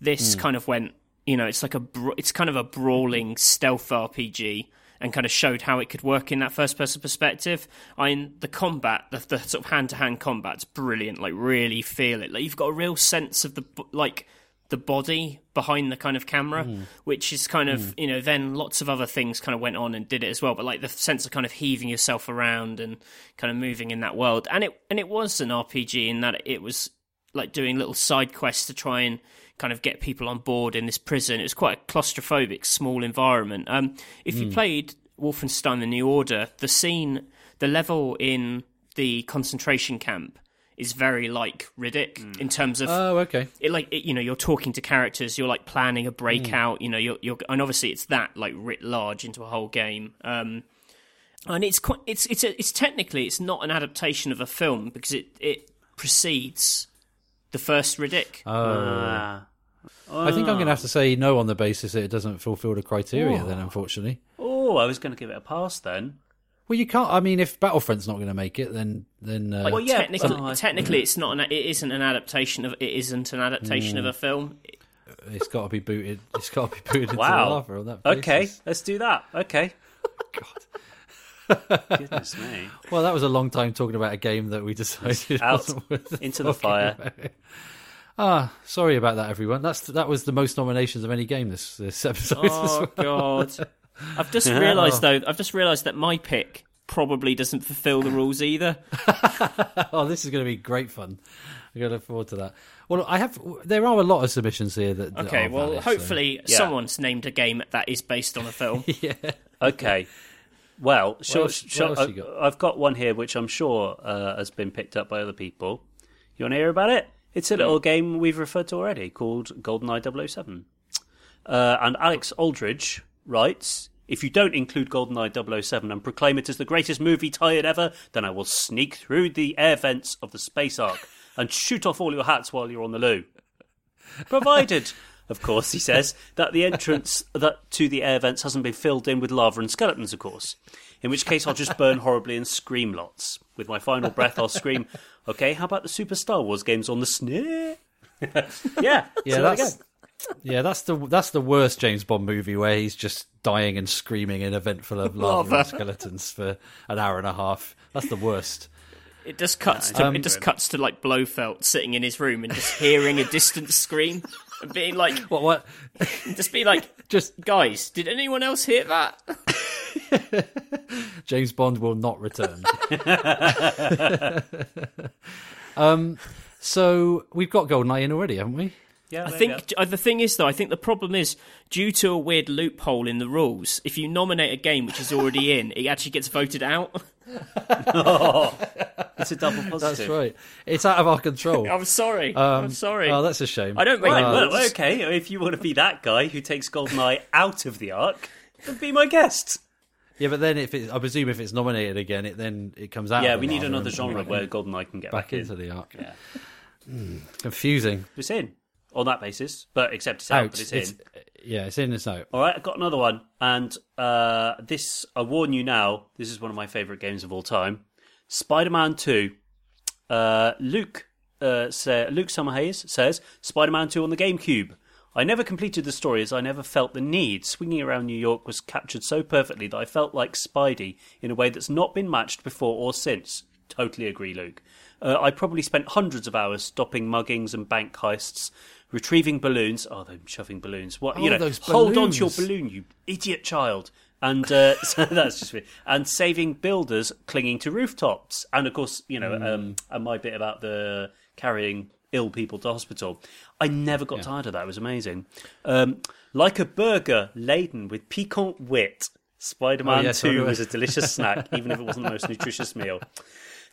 This kind of went. You know, it's like a bra- it's kind of a brawling stealth RPG. And kind of showed how it could work in that first-person perspective. I mean, the combat, the, the sort of hand-to-hand combat's brilliant. Like, really feel it. Like, you've got a real sense of the like the body behind the kind of camera, hmm. which is kind of hmm. you know then lots of other things kind of went on and did it as well. But like the sense of kind of heaving yourself around and kind of moving in that world, and it and it was an RPG in that it was like doing little side quests to try and kind of get people on board in this prison. It was quite a claustrophobic, small environment. Um, if you played Wolfenstein: The New Order, the scene, the level in the concentration camp is very like Riddick in terms of oh, okay. it like it, you know you're talking to characters you're like planning a breakout you know you're, you're and obviously it's that like writ large into a whole game um and it's quite it's it's a, it's technically it's not an adaptation of a film because it it precedes the first Riddick Ah. I think I'm going to have to say no on the basis that it doesn't fulfil the criteria. Then, unfortunately, oh, I was going to give it a pass then. well, you can't. I mean, if Battlefront's not going to make it, then then uh, like Well, yeah, technically but- technically it's not an it isn't an adaptation of it isn't an adaptation of a film it's got to be booted. It's got to be booted into Wow. the lava on that. Basis. Okay, let's do that. Okay. God. Goodness me. Well, that was a long time talking about a game that we decided Out into the fire. Ah, sorry about that, everyone. That's that was the most nominations of any game this this episode. oh well. god i've just realized though i've just realized that my pick probably doesn't fulfill the rules either. oh, this is going to be great fun. I'm going to look forward to that. Well, I have. There are a lot of submissions here that. that Okay, well, valid, so- hopefully Yeah. someone's named a game that is based on a film. Yeah. Okay. Well, sure, else- sure, I? I've got one here which I'm sure uh, has been picked up by other people. You want to hear about it? It's a little game we've referred to already called GoldenEye 007. Uh, and Alex Aldridge writes If you don't include GoldenEye 007 and proclaim it as the greatest movie tired ever, then I will sneak through the air vents of the Space Ark and shoot off all your hats while you're on the loo. Provided, of course, he says, that the entrance that to the air vents hasn't been filled in with lava and skeletons, of course. In which case, I'll just burn horribly and scream lots. With my final breath, I'll scream, "Okay, how about the Super Star Wars games on the SNES?" yeah, Yeah, so that's yeah, that's the that's the worst James Bond movie where he's just dying and screaming in a vent full of lava, Lava. and skeletons for an hour and a half. That's the worst. It just cuts to Um, it just cuts to like Blofeld sitting in his room and just hearing a distant scream and being like, What? What? just be like, Just guys, did anyone else hear that? James Bond will not return. um. So we've got Goldeneye in already, haven't we? Yeah, I there go. think uh, the thing is though, I think the problem is due to a weird loophole in the rules. If you nominate a game which is already in, it actually gets voted out. it's a double positive. That's right. It's out of our control. I'm sorry. Um, I'm sorry. Oh, that's a shame. I don't make Right, the well, okay. If you want to be that guy who takes GoldenEye out of the Ark, then be my guest. Yeah, but then if it, I presume if it's nominated again, it then it comes out. Yeah, of we need another and genre where GoldenEye can get back back, in. into the Ark. Yeah. Hmm, confusing. It's in on that basis, but except it's out, Out. but it's in. Yeah, it's in. It's out. All right, I've got another one, and uh, this I warn you now. This is one of my favourite games of all time, Spider-Man Two. Uh, Luke uh, say, Luke Summerhays says Spider-Man Two on the GameCube. I never completed the story as I never felt the need. Swinging around New York was captured so perfectly that I felt like Spidey in a way that's not been matched before or since. Totally agree, Luke. Uh, I probably spent hundreds of hours stopping muggings and bank heists, retrieving balloons. Oh, they're shoving balloons. What you Oh, know? those Hold on to your balloon, you idiot child. And uh, so that's just weird. And saving builders clinging to rooftops, and of course, you know, um, and my bit about the carrying ill people to hospital. I never got tired of that. It was amazing. Um, like a burger laden with piquant wit. Spider-Man Oh, yes, Two know. was a delicious snack, even if it wasn't the most nutritious meal.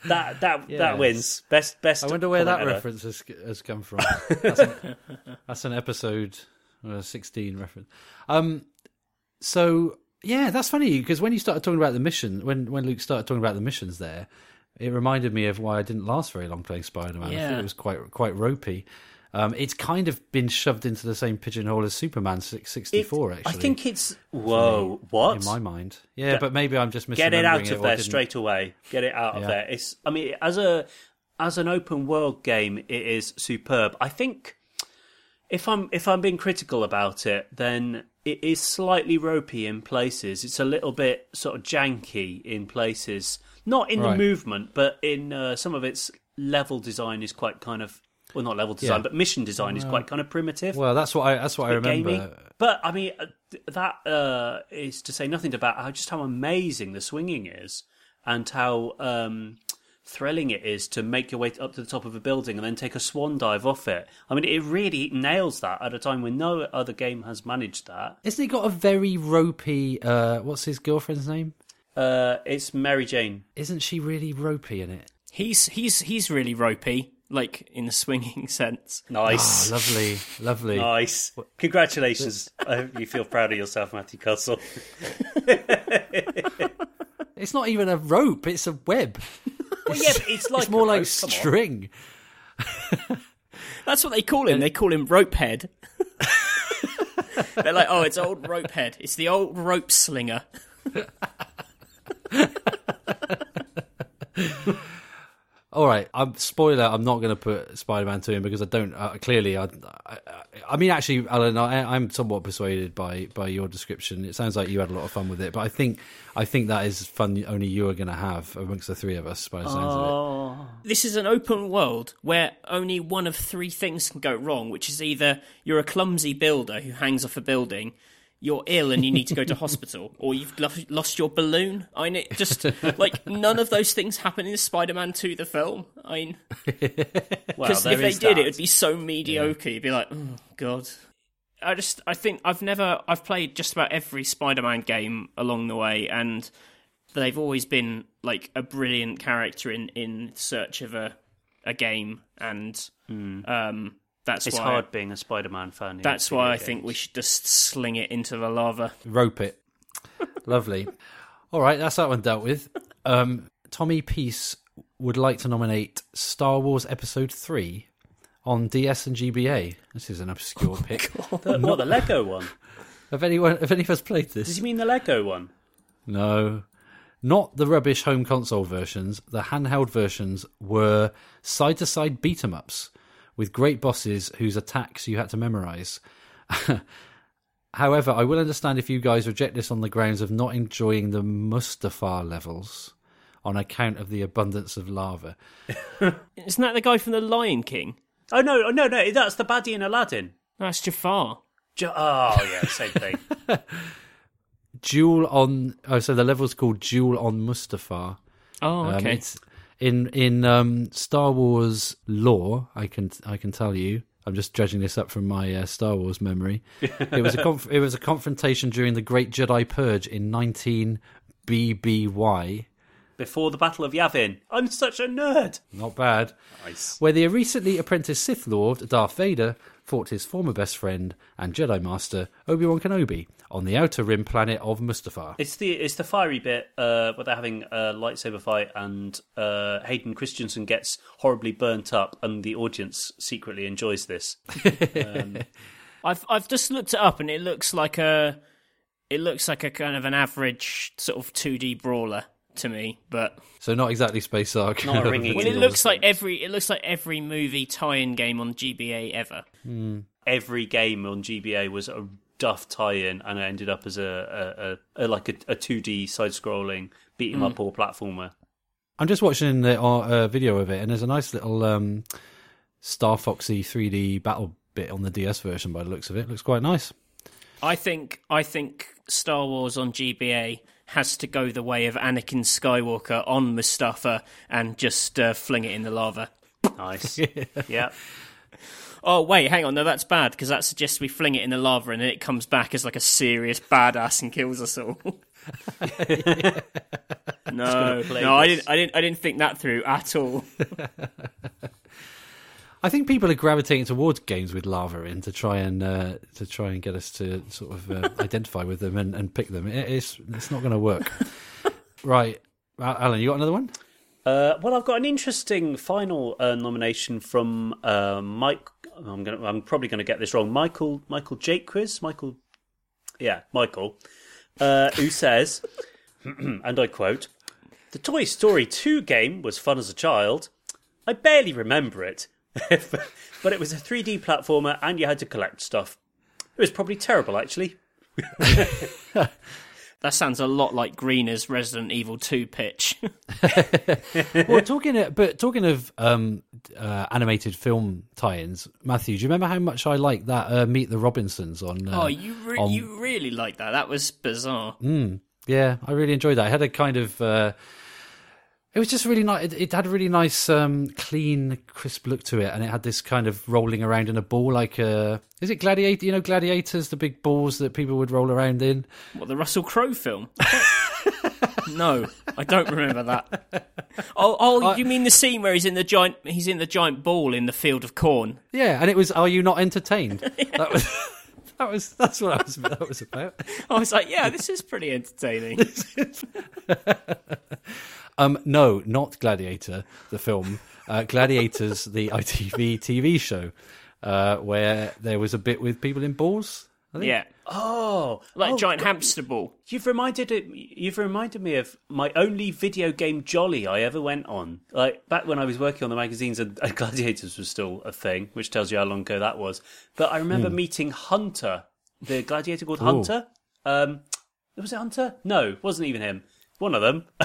That that Yes. that wins. Best best. I wonder where that ever. reference has, has come from. That's an, that's an episode uh, 16 reference. Um, so yeah, that's funny because when you started talking about the mission, when when Luke started talking about the missions there, it reminded me of why I didn't last very long playing Spider Man. I Yeah. thought it was quite quite ropey. Um, it's kind of been shoved into the same pigeonhole as Superman six- 64, It- actually. I think it's whoa. What in my mind. Yeah, Get- but maybe I'm just get it out of or there straight away. Get it out of there. It's. I mean, as a as an open world game, it is superb. I think if I'm if I'm being critical about it, then it is slightly ropey in places. It's a little bit sort of janky in places. Not in the movement, but in uh, some of its level design is quite kind of well, not level design, Yeah. but mission design is quite kind of primitive Well, that's what I that's what I remember. gamey. But I mean, uh, th- that uh, is to say nothing about how just how amazing the swinging is, and how um, thrilling it is to make your way up to the top of a building and then take a swan dive off it. I mean, it really nails that at a time when no other game has managed that. Isn't he got a very ropey? Uh, what's his girlfriend's name? Uh, it's Mary Jane. Isn't she really ropey in it? He's he's he's really ropey, like in the swinging sense. Nice. Oh, lovely, lovely. Nice. Congratulations. I hope you feel proud of yourself, Matthew Castle. It's not even a rope; it's a web. Well, yeah, but it's like it's more a like rope, string. That's what they call him. They call him Ropehead. They're like, oh, it's old Ropehead. It's the old rope slinger. All right, I'm spoiler. I'm not going to put Spider-Man two in because I don't. Uh, clearly, I, I, I mean, actually, Alan, I, I'm somewhat persuaded by by your description. It sounds like you had a lot of fun with it, but I think I think that is fun. Only you are going to have amongst the three of us. By the sounds of it. This is an open world where only one of three things can go wrong, which is either you're a clumsy builder who hangs off a building, you're ill and you need to go to hospital, or you've lost your balloon. I mean, just like none of those things happen in Spider-Man Two, the film. I mean, because there if they did, that. it would be so mediocre. You'd be like, oh god. I just, I think I've never, I've played just about every Spider-Man game along the way, and they've always been like a brilliant character in in search of a a game, and um, that's It's why hard being a Spider-Man fan. that's why I video think we should just sling it into the lava. Rope it. Lovely. All right, that's that one dealt with. Um, Tommy Peace would like to nominate Star Wars Episode 3 on DS and GBA. This is an obscure pick. The, what the Lego one? Have anyone have any of us played this? Does this? he mean the Lego one? No. Not the rubbish home console versions. The handheld versions were side to side beat 'em ups with great bosses whose attacks you had to memorize. However, I will understand if you guys reject this on the grounds of not enjoying the Mustafar levels on account of the abundance of lava. Isn't that the guy from the Lion King? Oh no, no, no! That's the baddie in Aladdin. That's Jafar. Jo- oh yeah, same thing. Duel on oh so the level's called Duel on Mustafar. Oh, Um, okay. it's in in um, Star Wars lore. I can I can tell you. I'm just dredging this up from my uh, Star Wars memory. it was a conf- it was a confrontation during the Great Jedi Purge in 19 BBY. Before the Battle of Yavin. I'm such a nerd. Not bad. Nice. Where the recently apprenticed Sith Lord Darth Vader fought his former best friend and Jedi Master Obi Wan Kenobi on the outer rim planet of Mustafar. It's the it's the fiery bit uh, where they're having a lightsaber fight, and uh, Hayden Christensen gets horribly burnt up, and the audience secretly enjoys this. I've I've just looked it up, and it looks like a it looks like a kind of an average sort of 2D brawler to me, but So not exactly Space Ark. Not a ringing well, it looks like every it looks like every movie tie-in game on GBA ever. Every game on GBA was a Duff tie-in, and it ended up as a, a, a, a like a, a 2D side-scrolling beat 'em up or platformer. I'm just watching the uh, video of it, and there's a nice little um, Star Foxy 3D battle bit on the DS version. By the looks of it, looks quite nice. I think I think Star Wars on GBA has to go the way of Anakin Skywalker on Mustafar and just uh, fling it in the lava. Nice. yeah. Oh wait, hang on, no, that's bad because that suggests we fling it in the lava and then it comes back as like a serious badass and kills us all. no, no, I didn't, I didn't, I didn't think that through at all. I think people are gravitating towards games with lava in to try and uh, to try and get us to sort of uh, identify with them and, and pick them. It, it's it's not going to work. right, Alan, you got another one? Uh, well, I've got an interesting final uh, nomination from uh, Mike. I'm gonna. I'm probably going to get this wrong. Michael. Michael Jaquez. Michael. Yeah, Michael. Uh, who says, and I quote: "The Toy Story 2 game was fun as a child. I barely remember it, but it was a 3D platformer, and you had to collect stuff. It was probably terrible, actually. That sounds a lot like Greener's Resident Evil 2 pitch. well, talking of, but talking of um, uh, animated film tie-ins, Matthew, do you remember how much I like that uh, Meet the Robinsons on? Uh, oh, you re- on- you really liked that? That was bizarre. Yeah, I really enjoyed that. I had a kind of. It was just really nice. It, it had a really nice, um, clean, crisp look to it, and it had this kind of rolling around in a ball, like uh, is it Gladiator? You know, Gladiators, the big balls that people would roll around in. What the Russell Crowe film? no, I don't remember that. Oh, oh, you mean the scene where he's in the giant? He's in the giant ball in the field of corn. Yeah, and it was. Are you not entertained? That was. That was. That's what I was. That was about. I was like, yeah, this is pretty entertaining. Um, no, not Gladiator, the film. Uh, Gladiators, the ITV TV show, uh, where there was a bit with people in balls. I think. yeah, Oh, like oh, giant hamster ball. You've reminded it. You've reminded me of my only video game jolly I ever went on. Like back when I was working on the magazines and, and Gladiators was still a thing, which tells you how long ago that was. But I remember meeting Hunter, the gladiator called Hunter. Um, was it Hunter? No, wasn't even him. One of them,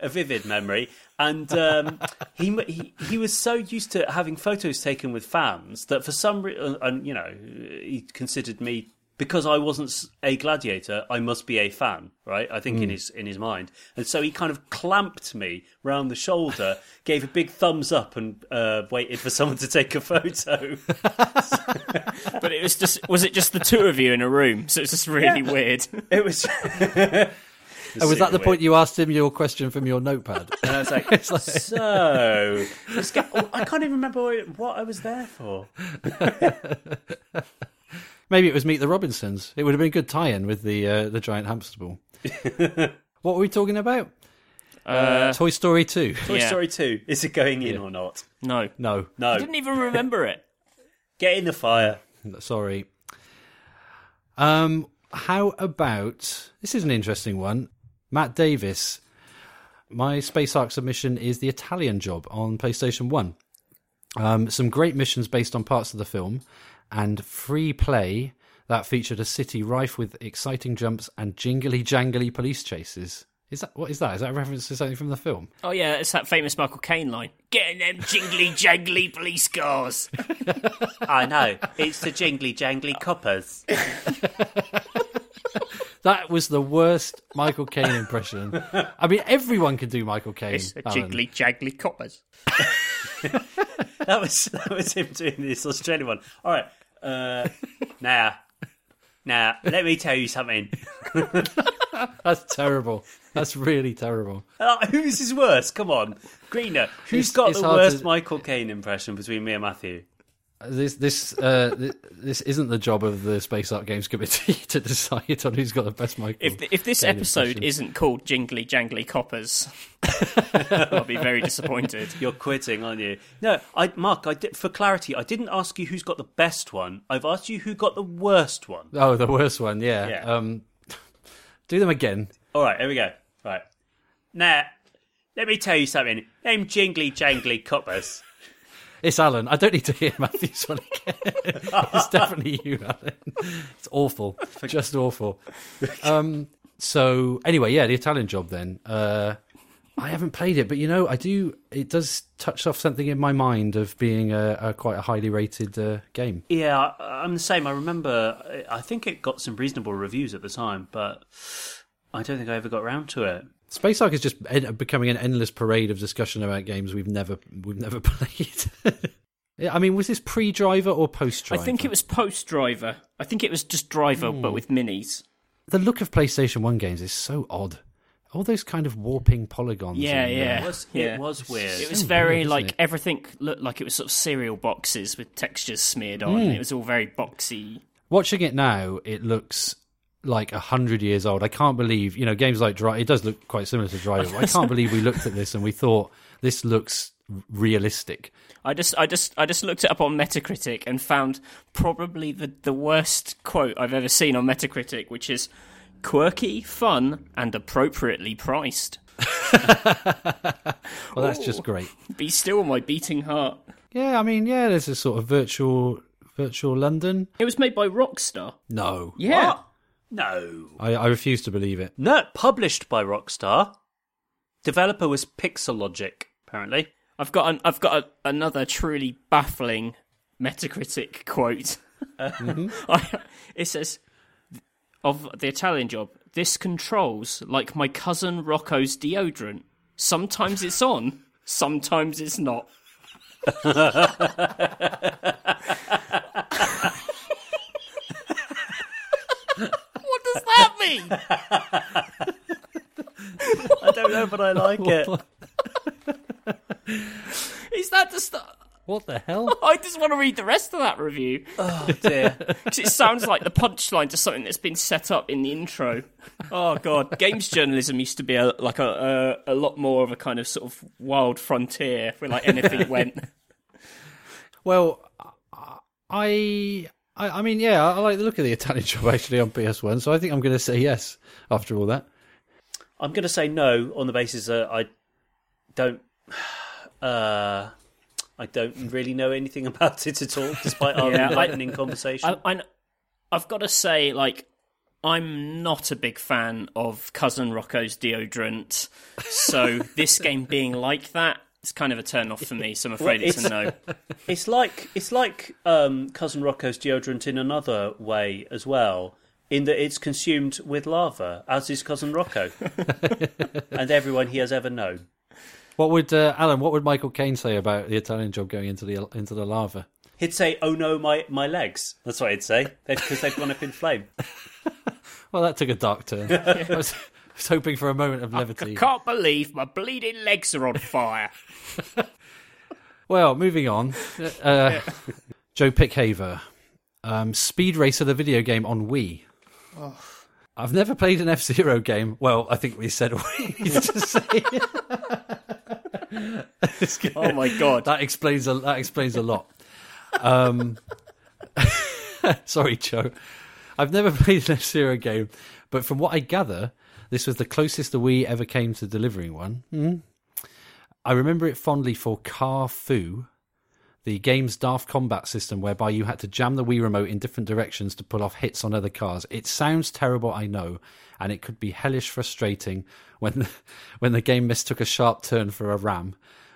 a vivid memory, and um, he, he he was so used to having photos taken with fans that for some reason, and you know, he considered me because I wasn't a gladiator, I must be a fan, right? I think Hmm. in his in his mind, and so he kind of clamped me round the shoulder, gave a big thumbs up, and uh, waited for someone to take a photo. But it was just was it just the two of you in a room? So it's just really weird. It was. Oh, was that the point you asked him your question from your notepad? And I was like, so let's get, oh, I can't even remember what- what I was there for. Maybe it was Meet the Robinsons. It would have been a good tie-in with the uh, the giant hamster ball. what were we talking about? Uh, Toy Story Two. Toy Yeah. Story Two. Is it going in or not? no, No, No. I didn't even remember it. Get in the fire. sorry. Um, how about this? Is an interesting one. Matt Davis. My Space Ark submission is the Italian Job on PlayStation One. Um, some great missions based on parts of the film, and free play that featured a city rife with exciting jumps and jingly jangly police chases. Is that what is that? Is that a reference to something from the film? Oh yeah, it's that famous Michael Caine line. Getting them jingly jangly police cars. I know. It's the jingly jangly coppers. That was the worst Michael Caine impression. I mean, everyone can do Michael Caine. It's the Alan. jingly jangly coppers. That was that was him doing this Australian one. All right. Uh, now, now, let me tell you something. That's terrible. That's really terrible. Uh, whose is worse? Come on, Greener. Who's It's- got it's the hard worst to- Michael Caine impression between me and Matthew? This this uh, this isn't the job of the Space Ark Games Committee to decide on who's got the best Michael. If if this episode impression. isn't called jingly jangly coppers, I'll be very disappointed. You're quitting, aren't you? No, I, Mark. I did, for clarity, I didn't ask you who's got the best one. I've asked you who got the worst one. oh, the worst one, yeah. Yeah. Um, do them again. All right, here we go. Right. Now, let me tell you something. Name jingly jangly coppers. It's Alan. I don't need to hear Matthew's one again. it's definitely you, Alan. It's awful, just awful. Um, so anyway, yeah, the Italian job. Then uh, I haven't played it, but you know, I do. It does touch off something in my mind of being a, a quite a highly rated uh, game. Yeah, I'm the same. I remember. I think it got some reasonable reviews at the time, but I don't think I ever got round to it. Space Ark is just en- becoming an endless parade of discussion about games we've never we've never played. I mean, was this pre-driver or post-driver? I think it was post driver. I think it was just driver, Hmm. but with minis. the look of PlayStation One games is so odd. All those kind of warping polygons. Yeah, uh, yeah. It was, Yeah. it was weird. It was So very weird, like it? everything looked like it was sort of cereal boxes with textures smeared on. It was all very boxy. Watching it now, it looks like a hundred years old. I can't believe you know games like Drive. It does look quite similar to Driver. I can't believe we looked at this and we thought this looks realistic. I just, I just, I just looked it up on Metacritic and found probably the the worst quote I've ever seen on Metacritic, which is quirky, fun, and appropriately priced. Well, that's just great. Be still my beating heart. Yeah, I mean, yeah, there's a sort of virtual virtual London. It was made by Rockstar. No, Yeah. What? No. I, I refuse to believe it. No, published by Rockstar. Developer was Pixelogic, apparently. I've got an, I've got a, another truly baffling Metacritic quote. Mm-hmm. I, it says of the Italian job. This controls like my cousin Rocco's deodorant. Sometimes it's on, sometimes it's not. what does that mean? I don't know, but I like it. Is that the just? What the hell? I just want to read the rest of that review. Oh dear. 'Cause it sounds like the punchline to something that's been set up in the intro. Oh god, games journalism used to be a, like a, a a lot more of a kind of sort of wild frontier where like anything went. Well, I, I, I mean, yeah, I, I like the look of the Italian job actually on PS One, so I think I'm going to say yes after all that. I'm going to say no on the basis that I don't. Uh, I don't really know anything about it at all, despite our Yeah, I- enlightening conversation. I, I I've got to say like. I'm not a big fan of Cousin Rocco's deodorant, so this game being like that, It's kind of a turn off for me, so I'm afraid Well, it's, a no. It's like it's like um, cousin Rocco's deodorant in another way as well, in that it's consumed with lava, as is cousin Rocco, and everyone he has ever known. What would uh, Alan? What would Michael Caine say about the Italian job going into the into the lava? He'd say, "Oh no, my my legs." That's what he'd say because they've gone up in flame. Well, that took a dark turn. I, was, I was hoping for a moment of I levity. can't believe my bleeding legs are on fire. Well, moving on. Uh, Joe Pickhaver, um, Speed Racer, the video game on Wii. I've never played an F Zero game. Well, I think we said Wii to say. Oh my god. That explains a that explains a lot. Um, sorry, Joe. I've never played an F Zero game, but from what I gather, this was the closest the Wii ever came to delivering one. Hmm. I remember it fondly for Car Fu, the game's daft combat system whereby you had to jam the Wii remote in different directions to pull off hits on other cars. It sounds terrible, I know, and it could be hellish frustrating when when the game mistook a sharp turn for a ram.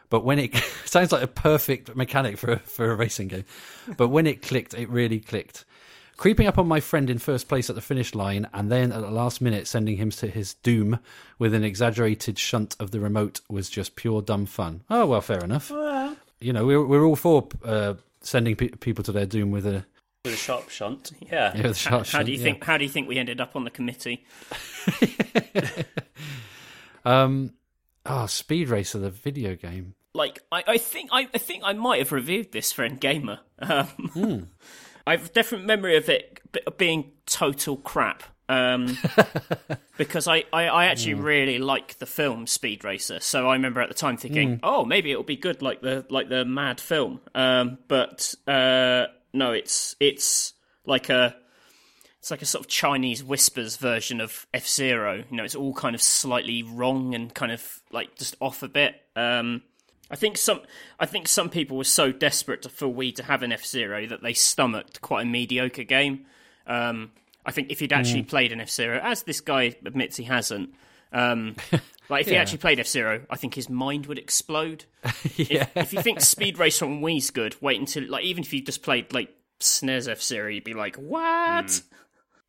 But when it sounds like a perfect mechanic for for a racing game, but when it clicked, it really clicked. Creeping up on my friend in first place at the finish line, and then at the last minute sending him to his doom with an exaggerated shunt of the remote was just pure dumb fun. Oh well, fair enough. You know, we're we're all for uh, sending pe- people to their doom with a, With a sharp shunt, yeah. yeah, with a How, sharp how shunt, do you yeah. think? How do you think we ended up on the committee? Um, oh, Speed Racer, the video game. Like, I, I think I, I think I might have reviewed this for Gamer. Um, I have a different memory of it being total crap. Um, because I, I, I actually really like the film Speed Racer, so I remember at the time thinking, oh, maybe it'll be good like the like the Mad film. Um, but uh, no, it's it's like a it's like a sort of Chinese whispers version of F Zero. You know, it's all kind of slightly wrong and kind of like just off a bit. Um, I think some I think some people were so desperate to, for Wii to have an F Zero that they stomached quite a mediocre game. Um, I think if he'd actually played an F Zero, as this guy admits he hasn't, um, like if he actually played F Zero, I think his mind would explode. if, if you think Speed Racer on Wii's good, wait until like even if you just played like SNES F Zero, you'd be like, what?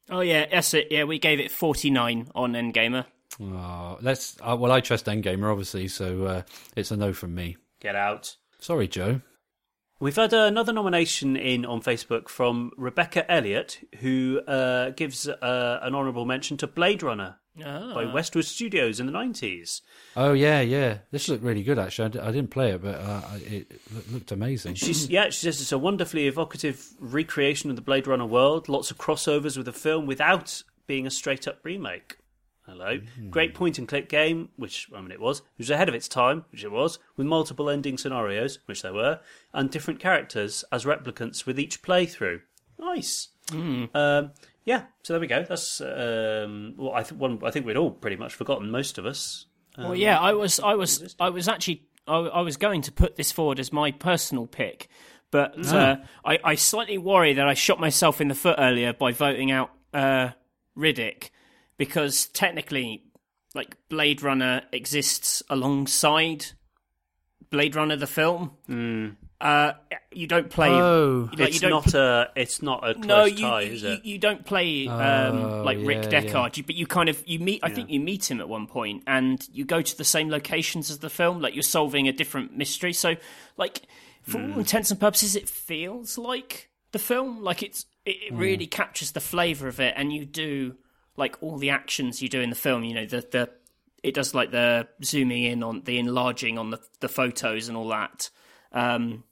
Oh yeah, that's it. Yeah, we gave it forty nine on Endgamer. Oh, let's. Uh, well, I trust Endgamer, obviously, so uh, it's a no from me. Get out. Sorry, Joe. We've had another nomination in on Facebook from Rebecca Elliott, who uh, gives uh, an honourable mention to Blade Runner by Westwood Studios in the 90s. Oh yeah, yeah. This looked really good actually. I, didn't play it, but uh, it looked amazing. She's, yeah, she says it's a wonderfully evocative recreation of the Blade Runner world, lots of crossovers with the film without being a straight up remake. Hello. Great point and click game, which, I mean, it was. It was ahead of its time, which it was, with multiple ending scenarios, which there were, and different characters as replicants with each playthrough. Nice. Um, yeah, so there we go. That's um, well, I, th- one, I think we'd all pretty much forgotten, most of us. Well, yeah, I was, I was, I was actually, I, I was going to put this forward as my personal pick, but uh, I, I slightly worry that I shot myself in the foot earlier by voting out uh, Riddick, because technically, like Blade Runner exists alongside Blade Runner the film. Uh, you don't play. Oh. like, it's you don't not a it's not a close no, you, tie, you, is it? you don't play um, Oh, like Rick yeah, Deckard, you, but you kind of you meet. I think you meet him at one point, and you go to the same locations as the film. Like you're solving a different mystery. So, like for Hmm. all intents and purposes, it feels like the film. Like it's it, it really captures the flavor of it, and you do like all the actions you do in the film. You know the the it does like the zooming in on the enlarging on the the photos and all that. Um,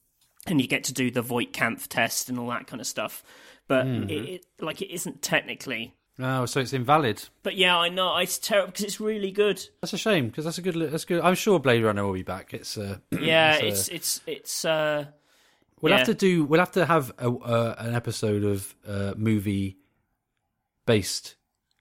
and you get to do the Voight Kampff test and all that kind of stuff. But Mm-hmm. it, it, like it isn't technically. Oh, so it's invalid. But yeah, I know it's terrible because it's really good. That's a shame because that's a good. That's good. I'm sure Blade Runner will be back. It's. Uh, Yeah, It's, it's it's it's. uh we'll yeah. have to do. We'll have to have a, uh, an episode of uh, movie based.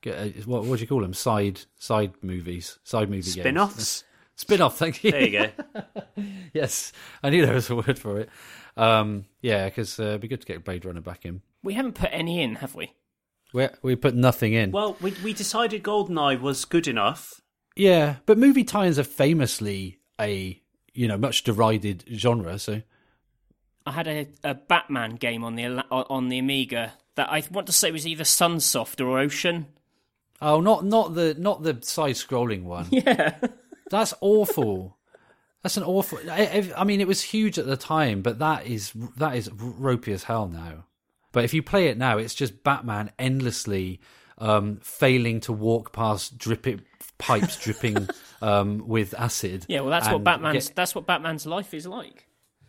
Uh, What what do you call them? Side side movies. Side movie. Spin offs? Spin off. Thank you. There you go. yes, I knew there was a word for it. Um, yeah, because uh, it'd be good to get Blade Runner back in. We haven't put any in, have we? We we put nothing in. Well, we we decided Goldeneye was good enough. Yeah, but movie tie-ins are famously a you know much derided genre. So I had a, a Batman game on the on the Amiga that I want to say was either Sunsoft or Ocean. Oh, not not the not the side scrolling one. Yeah. That's awful. That's an awful. I, I mean, it was huge at the time, but that is that is ropey as hell now. But if you play it now, it's just Batman endlessly um, failing to walk past dripping pipes dripping um, with acid. Yeah, well, that's what Batman's get- that's what Batman's life is like.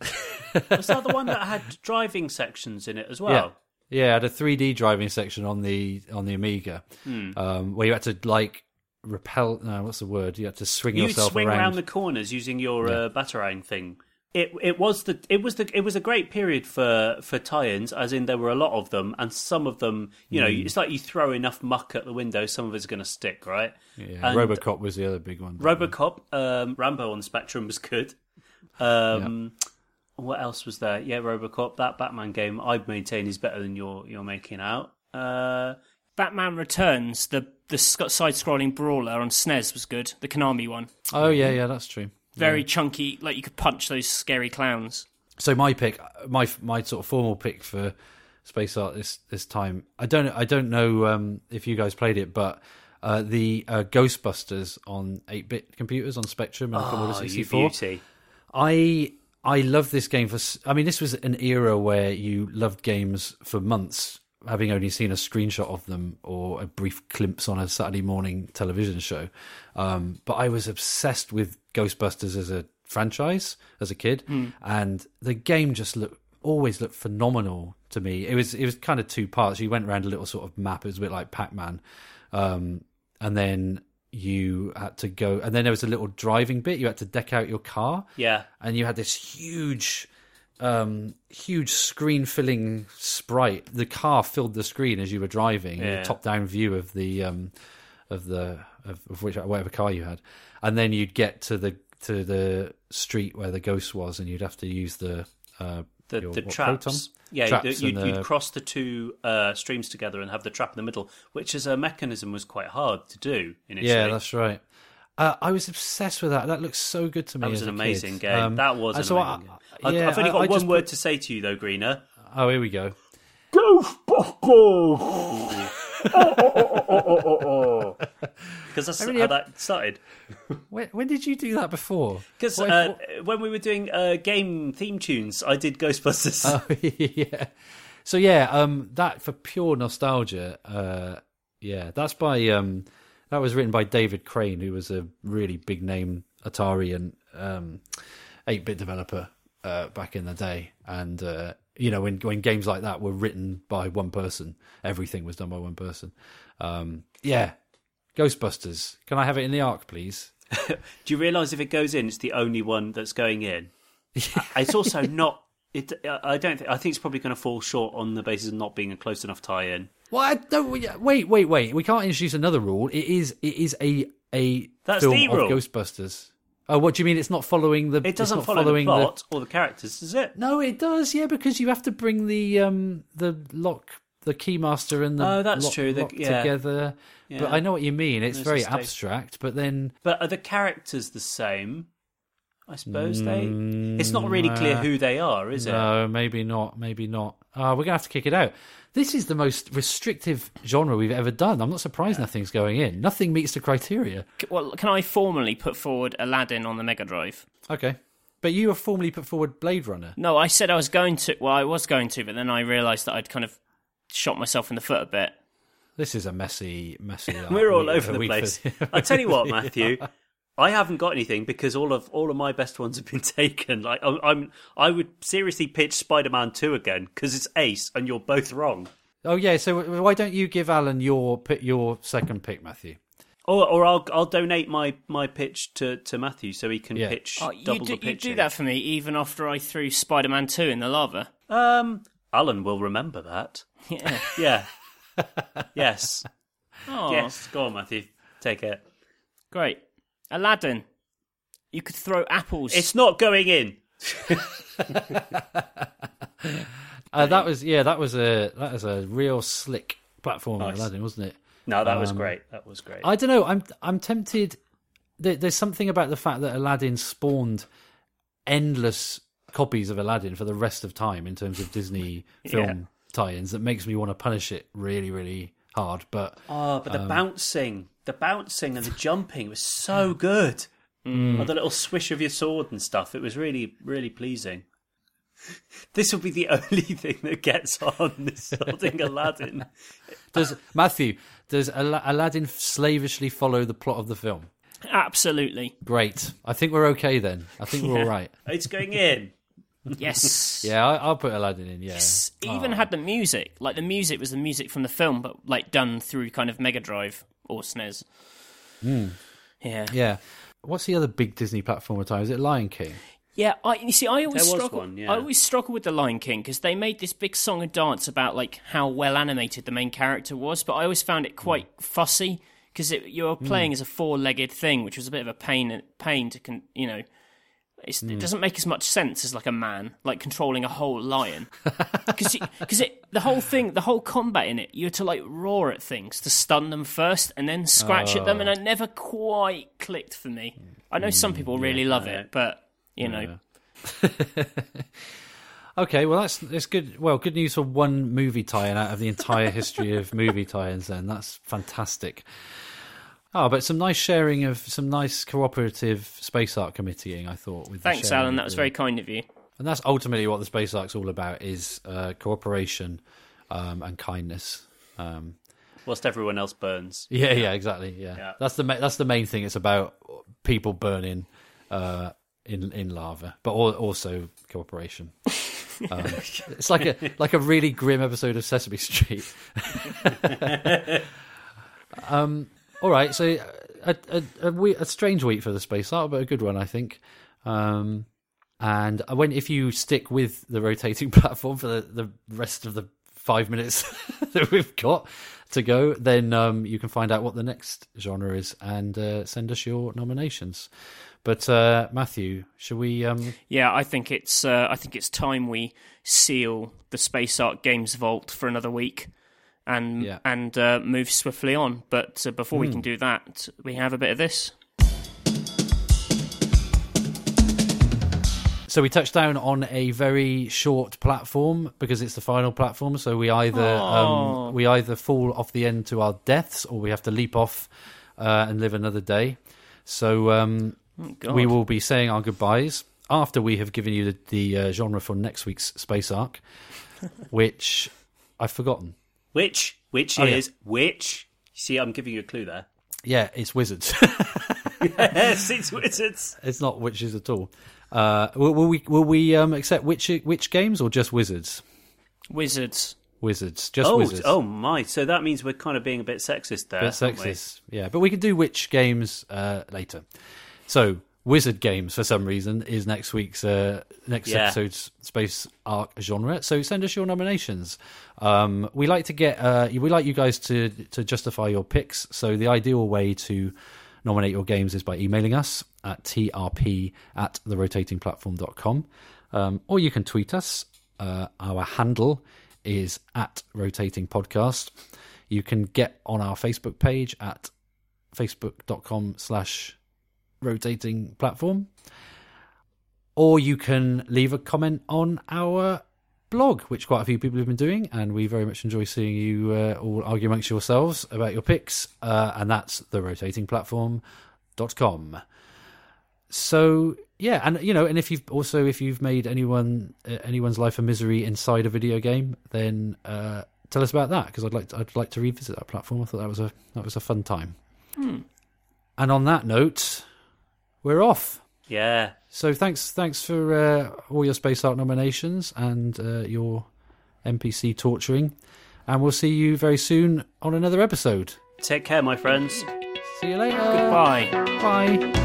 Was that the one that had driving sections in it as well? yeah, it had a 3D driving section on the on the Amiga, Hmm. um, where you had to like repel. No, what's the word? You had to swing You'd yourself swing around. around the corners using your uh, batarang thing. It it was the it was the it was a great period for for tie-ins, as in there were a lot of them, and some of them, you know, Mm. it's like you throw enough muck at the window, some of it's going to stick, right? Yeah, And RoboCop was the other big one. RoboCop, um, Rambo on Spectrum was good. Um, What else was there? Yeah, RoboCop. That Batman game, I maintain, is better than you're you're making out. Uh, Batman Returns, the the side scrolling brawler on SNES was good. The Konami one, Oh yeah, yeah, that's true. very chunky, like you could punch those scary clowns. So my pick, my my sort of formal pick for Space Ark this this time. I don't I don't know um, if you guys played it, but uh, the uh, Ghostbusters on eight bit computers on Spectrum and Commodore oh, sixty you beauty. I I love this game for. I mean, this was an era where you loved games for months, having only seen a screenshot of them or a brief glimpse on a Saturday morning television show. Um, but I was obsessed with Ghostbusters as a franchise as a kid, and the game just looked always looked phenomenal to me. It was it was kind of two parts. You went around a little sort of map. It was a bit like Pac Man, um, and then you had to go and then there was a little driving bit you had to deck out your car Yeah. and you had this huge um huge screen filling sprite the car filled the screen as you were driving Yeah. top down view of the um of the of, of which whatever car you had and then you'd get to the to the street where the ghost was and you'd have to use the uh the, your- the what, traps. proton? Yeah, Traps you'd, and you'd cross the two uh, streams together and have the trap in the middle, which as a mechanism was quite hard to do initially. yeah that's right uh, I was obsessed with that. That looks so good to me. that was as an a kid. amazing game. Um, that was an and so I- amazing game. I've, yeah, I've only got I one word put- to say to you, though, Greener. Oh, here we go. Because that's really how have- that started. When, when did you do that before? Because What- uh, when we were doing uh, game theme tunes, I did Ghostbusters. Oh, yeah. So yeah, um, that for pure nostalgia, uh, yeah, that's by um, that was written by David Crane, who was a really big name Atari and um, eight bit developer uh, back in the day, and uh, you know when when games like that were written by one person, everything was done by one person. Um, yeah, Ghostbusters. Can I have it in the ark, please? Do you realise if it goes in, it's the only one that's going in? it's also not. It. I don't. Think, I think it's probably going to fall short on the basis of not being a close enough tie-in. Well, I don't, wait, wait, wait. We can't introduce another rule. It is, it is a a That's film the of. Ghostbusters. Oh, what do you mean? It's not following the. It doesn't follow following the plot or the characters, does it? No, it does. Yeah, because you have to bring the um the lock, the keymaster, and the Oh, that's lock, true. The- lock yeah. together. But I know what you mean. It's There's very abstract. But then But are the characters the same? I suppose they. It's not really clear who they are, is it? no, maybe not. Maybe not. Uh, we're gonna have to kick it out. This is the most restrictive genre we've ever done. I'm not surprised nothing's going in. Nothing meets the criteria. Well, can I formally put forward Aladdin on the Mega Drive? Okay. But you have formally put forward Blade Runner. No, I said I was going to. Well, I was going to, but then I realised that I'd kind of shot myself in the foot a bit. This is a messy, messy. We're all over the place. for- I tell you what, Matthew. I haven't got anything because all of all of my best ones have been taken. Like I'm, I'm I would seriously pitch Spider-Man Two again because it's Ace and you're both wrong. oh yeah. So why don't you give Alan your pick, your second pick, Matthew? Or, or I'll I'll donate my, my pitch to, to Matthew so he can Yeah. pitch Oh, you, double do, the you do that for me even after I threw Spider Man 2 in the lava. Um, Alan will remember that. Yeah. Yeah. yes. Oh, Yes. Go on, Matthew. Take it. great. Aladdin. You could throw apples. It's not going in. Uh, that was yeah. That was a that was a real slick platform, Nice. Aladdin, wasn't it? No, that was Um, great. That was great. I don't know. I'm I'm tempted. There, there's something about the fact that Aladdin spawned endless copies of Aladdin for the rest of time in terms of Disney film tie-ins that makes me want to punish it really, really hard. But Oh, but the Um, bouncing, the bouncing and the jumping was so good. Mm. Oh, the little swish of your sword and stuff. It was really, really pleasing. This will be the only thing that gets on this holding Aladdin. does Matthew does Al- Aladdin slavishly follow the plot of the film? Absolutely. Great. I think we're okay then. I think we're all right. It's going in. Yes. Yeah, I, I'll put Aladdin in. Yeah. It's even had the music. Like the music was the music from the film, but like done through kind of Mega Drive or SNES. Hmm. Yeah. Yeah. What's the other big Disney platformer time? Is it Lion King? Yeah, I you see. I always There was struggle. one, yeah. I always struggle with the Lion King because they made this big song and dance about like how well animated the main character was, but I always found it quite fussy because you were playing as a four-legged thing, which was a bit of a pain. Pain to con- you know. It's, It hmm. doesn't make as much sense as like a man, like controlling a whole lion, because because it the whole thing, the whole combat in it, you had to like roar at things to stun them first, and then scratch at them, and it oh. never quite clicked for me. I know some people hmm, really love it, but you know, Okay, well that's that's good. Well, good news for one movie tie-in out of the entire history of movie tie-ins. Then that's fantastic. Oh, but some nice sharing of some nice cooperative space ark committeeing. I thought. With the thanks, sharing Alan. That was the- very kind of you. and that's ultimately what the space ark's all about: is uh, cooperation um, and kindness. Um, Whilst everyone else burns. yeah, yeah, exactly. Yeah, Yeah. that's the ma- that's the main thing. It's about people burning uh, in in lava, but al- also cooperation. Um, it's like a like a really grim episode of Sesame Street. um, all right, so a, a, a, we- a strange week for the space ark, but a good one, I think. Um, and when if you stick with the rotating platform for the, the rest of the five minutes that we've got to go, then um, you can find out what the next genre is and uh, send us your nominations. But uh, Matthew, should we? Um, Yeah, I think it's uh, I think it's time we seal the Space Ark Games Vault for another week, and Yeah. and uh, move swiftly on. But uh, before we can do that, we have a bit of this. So we touched down on a very short platform because it's the final platform. So we either Oh. um, we either fall off the end to our deaths, or we have to leap off uh, and live another day. So um, God. we will be saying our goodbyes after we have given you the, the uh, genre for next week's space ark, which I've forgotten. Which, which Oh, yeah. is, which, see, I'm giving you a clue there. Yeah, it's wizards. yes, it's wizards. it's not witches at all. Uh, will, will we will we um, accept witch witch games or just wizards? Wizards. Wizards, just Oh, wizards. oh my! So that means we're kind of being a bit sexist there. bit sexist. Yeah, but we can do which games uh, later. So, Wizard Games, for some reason, is next week's uh, next Yeah. episode's space ark genre. So send us your nominations. Um, we like to get uh, we like you guys to to justify your picks. So the ideal way to nominate your games is by emailing us at trp at the therotatingplatform.com. Um, or you can tweet us. Uh, our handle is at rotating podcast. You can get on our Facebook page at facebook.com slash rotating platform. Or you can leave a comment on our blog, which quite a few people have been doing, and we very much enjoy seeing you uh, all argue amongst yourselves about your picks, uh, and that's the rotatingplatform.com. So yeah, and you know, and if you've also if you've made anyone uh, anyone's life a misery inside a video game, then uh, tell us about that because I'd like to, I'd like to revisit that platform. I thought that was a that was a fun time. And on that note, we're off. Yeah. So thanks thanks for uh, all your space ark nominations and uh, your NPC torturing, and we'll see you very soon on another episode. Take care, my friends. See you later. Bye. Bye.